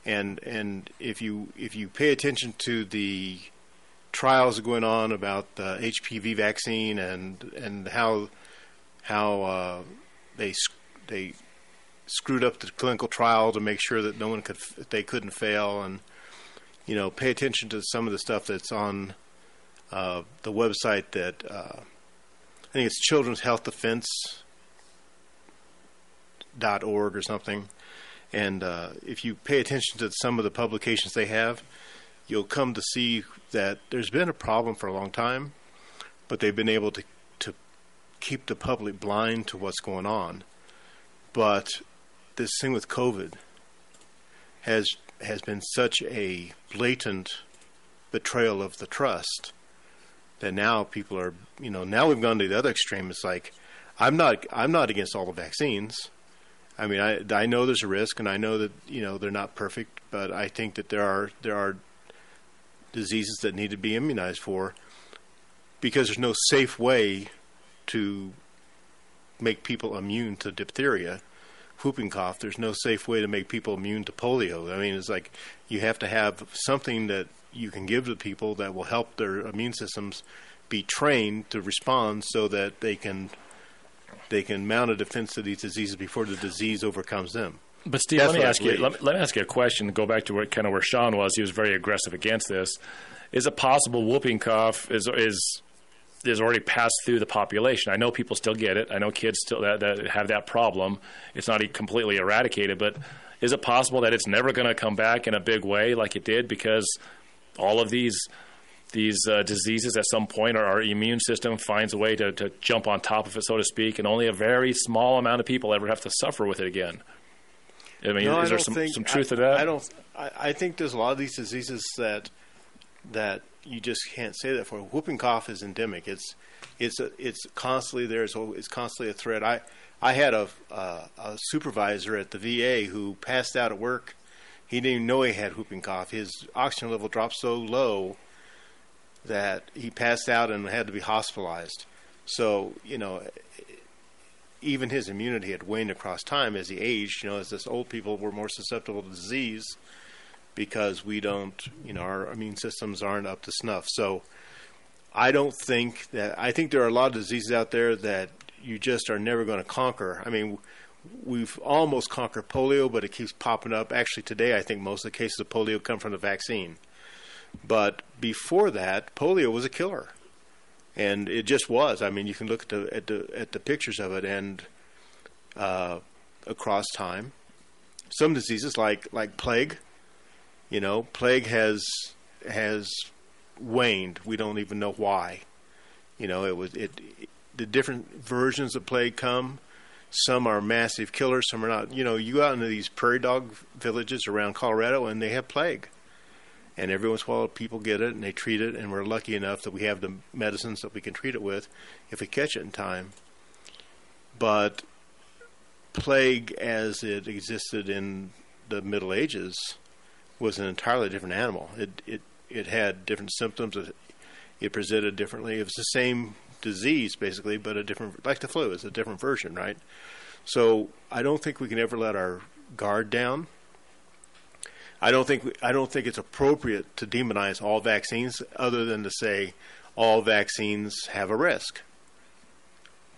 and and if you if you pay attention to the trials going on about the HPV vaccine and and how how uh, they they screwed up the clinical trial to make sure that no one could they couldn't fail and you know, pay attention to some of the stuff that's on uh, the website that uh, I think it's Children's Health Defense dot org or something. And uh, if you pay attention to some of the publications they have, you'll come to see that there's been a problem for a long time, but they've been able to to keep the public blind to what's going on. But this thing with COVID has has been such a blatant betrayal of the trust that now people are, you know, now we've gone to the other extreme. It's like, I'm not, I'm not against all the vaccines. I mean, I, I know there's a risk, and I know that you know they're not perfect, but I think that there are there are diseases that need to be immunized for because there's no safe way to make people immune to diphtheria whooping cough, there's no safe way to make people immune to polio. I mean, it's like you have to have something that you can give to people that will help their immune systems be trained to respond so that they can they can mount a defense to these diseases before the disease overcomes them. But Steve, That's let me ask you. Let me, let me ask you a question. Go back to where, kind of where Sean was. He was very aggressive against this. Is it possible whooping cough is is is already passed through the population? I know people still get it. I know kids still that, that have that problem. It's not completely eradicated, but is it possible that it's never going to come back in a big way like it did because all of these these uh, diseases at some point our, our immune system finds a way to, to jump on top of it, so to speak, and only a very small amount of people ever have to suffer with it again. I mean, no, is I there some, think, some truth I, to that? I don't. I, I think there's a lot of these diseases that that you just can't say that for. Whooping cough is endemic. It's it's a, it's constantly there. It's, it's constantly a threat. I I had a, uh, a supervisor at the VA who passed out at work. He didn't even know he had whooping cough. His oxygen level dropped so low that he passed out and had to be hospitalized. So you know, even his immunity had waned across time as he aged. You know, as this old people were more susceptible to disease because we don't, you know, our immune systems aren't up to snuff. So I don't think that. I think there are a lot of diseases out there that you just are never going to conquer. I mean. We've almost conquered polio, but it keeps popping up. Actually, today I think most of the cases of polio come from the vaccine. But before that, polio was a killer, and it just was. I mean, you can look at the at the at the pictures of it, and uh, across time, some diseases like like plague, you know, plague has has waned. We don't even know why. You know, it was it, it the different versions of plague come. Some are massive killers, some are not. You know, you go out into these prairie dog villages around Colorado, and they have plague and every once in a while people get it and they treat it and we're lucky enough that we have the medicines that we can treat it with if we catch it in time but plague as it existed in the middle ages was an entirely different animal. It it it had different symptoms. It, it presented differently. It was the same disease basically but a different like the flu it's a different version right? So i don't think we can ever let our guard down. I don't think I don't think it's appropriate to demonize all vaccines, other than to say all vaccines have a risk.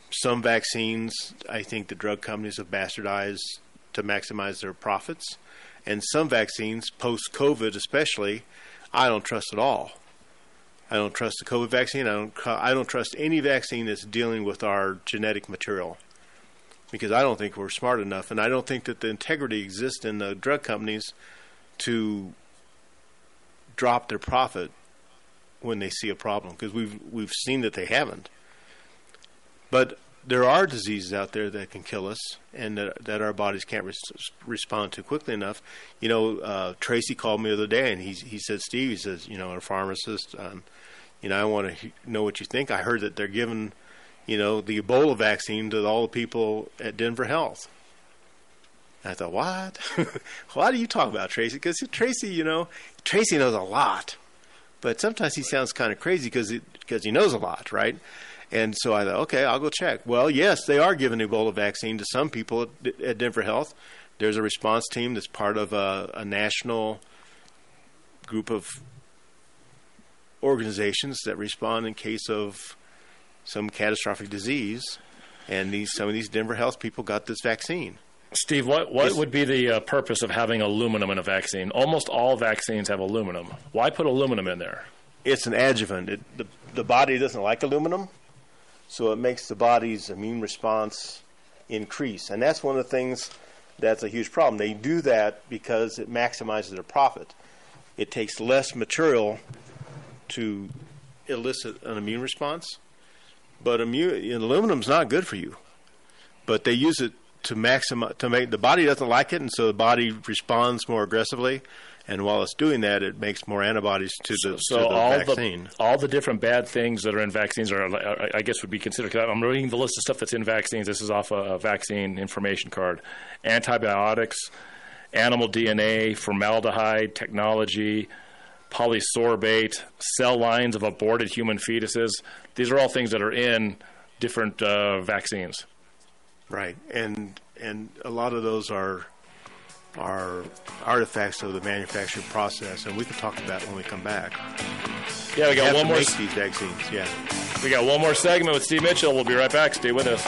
Some vaccines, I think the drug companies have bastardized to maximize their profits, and some vaccines, post COVID especially, I don't trust at all. I don't trust the COVID vaccine. I don't. I don't trust any vaccine that's dealing with our genetic material, because I don't think we're smart enough, and I don't think that the integrity exists in the drug companies to drop their profit when they see a problem, because we've we've seen that they haven't. But there are diseases out there that can kill us and that, that our bodies can't res- respond to quickly enough. You know, uh, Tracy called me the other day and he he said, Steve, he says, you know, a pharmacist, um, you know, I want to he- know what you think. I heard that they're giving, you know, the Ebola vaccine to all the people at Denver Health. And I thought, what? Why do you talk about Tracy? Because Tracy, you know, Tracy knows a lot, but sometimes he sounds kind of crazy because because he knows a lot, right? And so I thought, okay, I'll go check. Well, yes, they are giving Ebola vaccine to some people at, at Denver Health. There's a response team that's part of a, a national group of organizations that respond in case of some catastrophic disease. And these some of these Denver Health people got this vaccine. Steve, what, what would be the uh, purpose of having aluminum in a vaccine? Almost all vaccines have aluminum. Why put aluminum in there? It's an adjuvant. It, the, the body doesn't like aluminum, so it makes the body's immune response increase. And that's one of the things that's a huge problem. They do that because it maximizes their profit. It takes less material to elicit an immune response, but immune, aluminum's not good for you. But they use it to maximize to make the body doesn't like it, and so the body responds more aggressively. And while it's doing that, it makes more antibodies to the, So to the all vaccine. the all the different bad things that are in vaccines are, I- I guess, would be considered. 'cause I'm reading the list of stuff that's in vaccines. This is off a, a vaccine information card: antibiotics, animal DNA, formaldehyde technology, polysorbate, cell lines of aborted human fetuses. These are all things that are in different uh, vaccines. Right, and and a lot of those are are artifacts of the manufacturing process, and we can talk about when we come back. Yeah, we got have one more make these vaccines. Yeah. We got one more segment with Steve Mitchell. We'll be right back. Stay with us.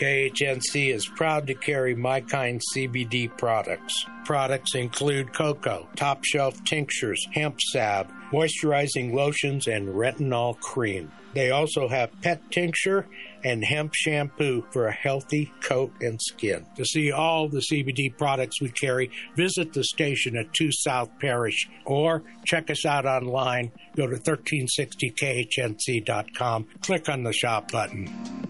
KHNC is proud to carry My Kind CBD products. Products include cocoa, top shelf tinctures, hemp salve, moisturizing lotions, and retinol cream. They also have pet tincture and hemp shampoo for a healthy coat and skin. To see all the CBD products we carry, visit the station at 2 South Parish or check us out online. Go to 1360khnc.com, click on the shop button.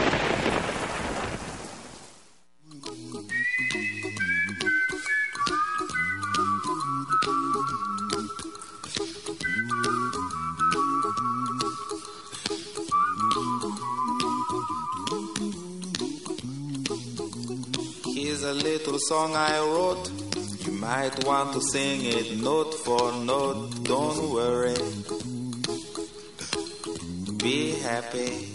little song I wrote. You might want to sing it note for note. Don't worry. Be happy.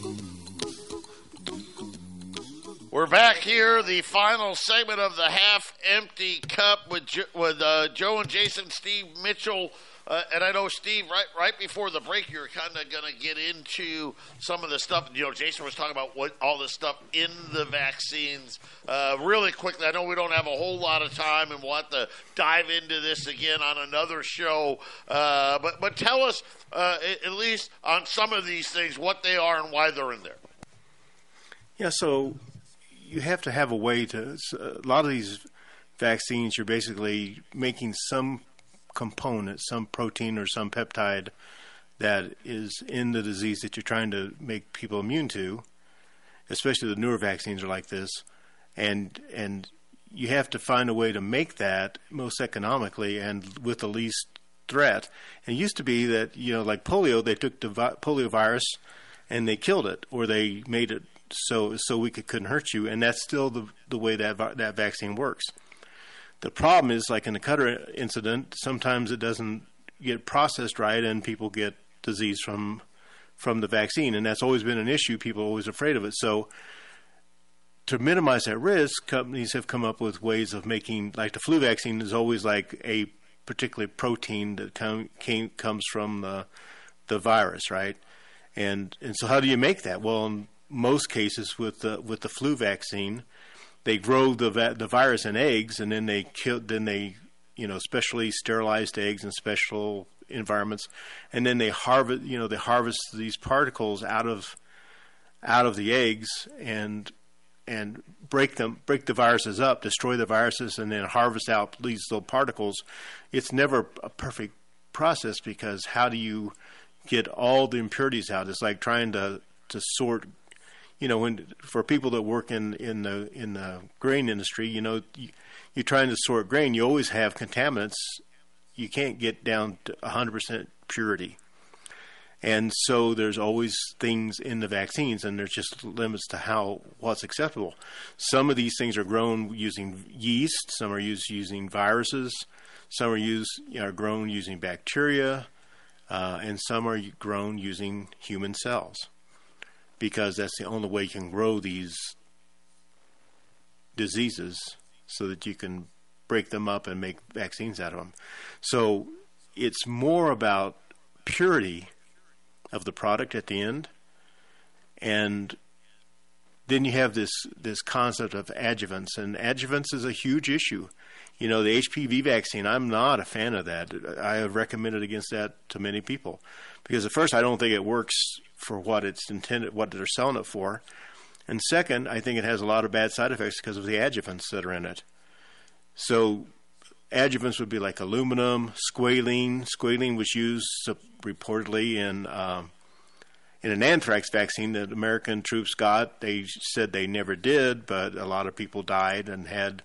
We're back here, the final segment of the half empty cup with jo- with uh, Joe and Jason, Steve Mitchell. Uh, and I know Steve, right right before the break, you're kind of going to get into some of the stuff. You know, Jason was talking about what all the stuff in the vaccines. Uh, really quickly, I know we don't have a whole lot of time, and we'll have to dive into this again on another show. Uh, but but tell us uh, at least on some of these things what they are and why they're in there. Yeah, so you have to have a way to. A lot of these vaccines, you're basically making some component, some protein or some peptide that is in the disease that you're trying to make people immune to. Especially the newer vaccines are like this, and and you have to find a way to make that most economically and with the least threat. And it used to be that you know, like polio, they took the vi- polio virus and they killed it, or they made it so so we could, couldn't hurt you, and that's still the the way that that vaccine works. The problem is, like in the Cutter incident, sometimes it doesn't get processed right, and people get disease from from the vaccine, and that's always been an issue. People are always afraid of it. So, to minimize that risk, companies have come up with ways of making, like the flu vaccine is always like a particular protein that came, comes from the the virus, right? And and so, how do you make that? Well, in most cases with the with the flu vaccine, they grow the the virus in eggs, and then they kill. Then they, you know, specially sterilized eggs in special environments, and then they harvest. You know, they harvest these particles out of out of the eggs and and break them, break the viruses up, destroy the viruses, and then harvest out these little particles. It's never a perfect process because how do you get all the impurities out? It's like trying to to sort you know, when for people that work in in the in the grain industry, you know, you, you're trying to sort grain. You always have contaminants. You can't get down to 100% purity, and so there's always things in the vaccines, and there's just limits to how what's acceptable. Some of these things are grown using yeast. Some are used using viruses. Some are used are grown using bacteria, uh, and some are grown using human cells because that's the only way you can grow these diseases so that you can break them up and make vaccines out of them. So it's more about purity of the product at the end and then you have this this concept of adjuvants and adjuvants is a huge issue you know the HPV vaccine I'm not a fan of that I have recommended against that to many people because at first I don't think it works for what it's intended, what they're selling it for. And second, I think it has a lot of bad side effects because of the adjuvants that are in it. So, adjuvants would be like aluminum, squalene. Squalene was used reportedly in um, in an anthrax vaccine that American troops got. They said they never did, but a lot of people died and had,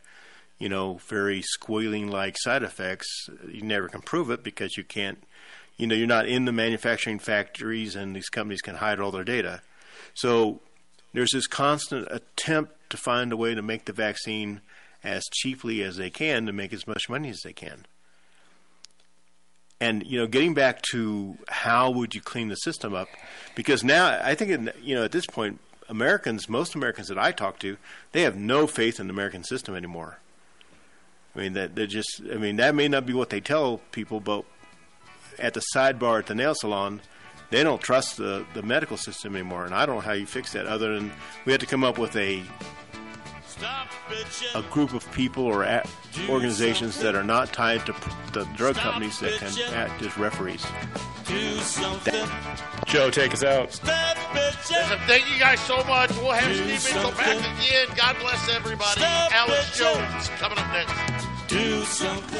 you know, very squealing like side effects. You never can prove it because you can't you know you're not in the manufacturing factories and these companies can hide all their data so there's this constant attempt to find a way to make the vaccine as cheaply as they can to make as much money as they can and you know getting back to how would you clean the system up because now i think in, you know at this point americans most americans that i talk to they have no faith in the american system anymore i mean that they're just i mean that may not be what they tell people but at the sidebar at the nail salon, they don't trust the, the medical system anymore. And I don't know how you fix that other than we had to come up with a a group of people or organizations that are not tied to the drug companies that can act as referees. Joe, take us out. Listen, thank you guys so much. We'll have Steve Mitchell back again. God bless everybody. Alex Jones coming up next. Do something.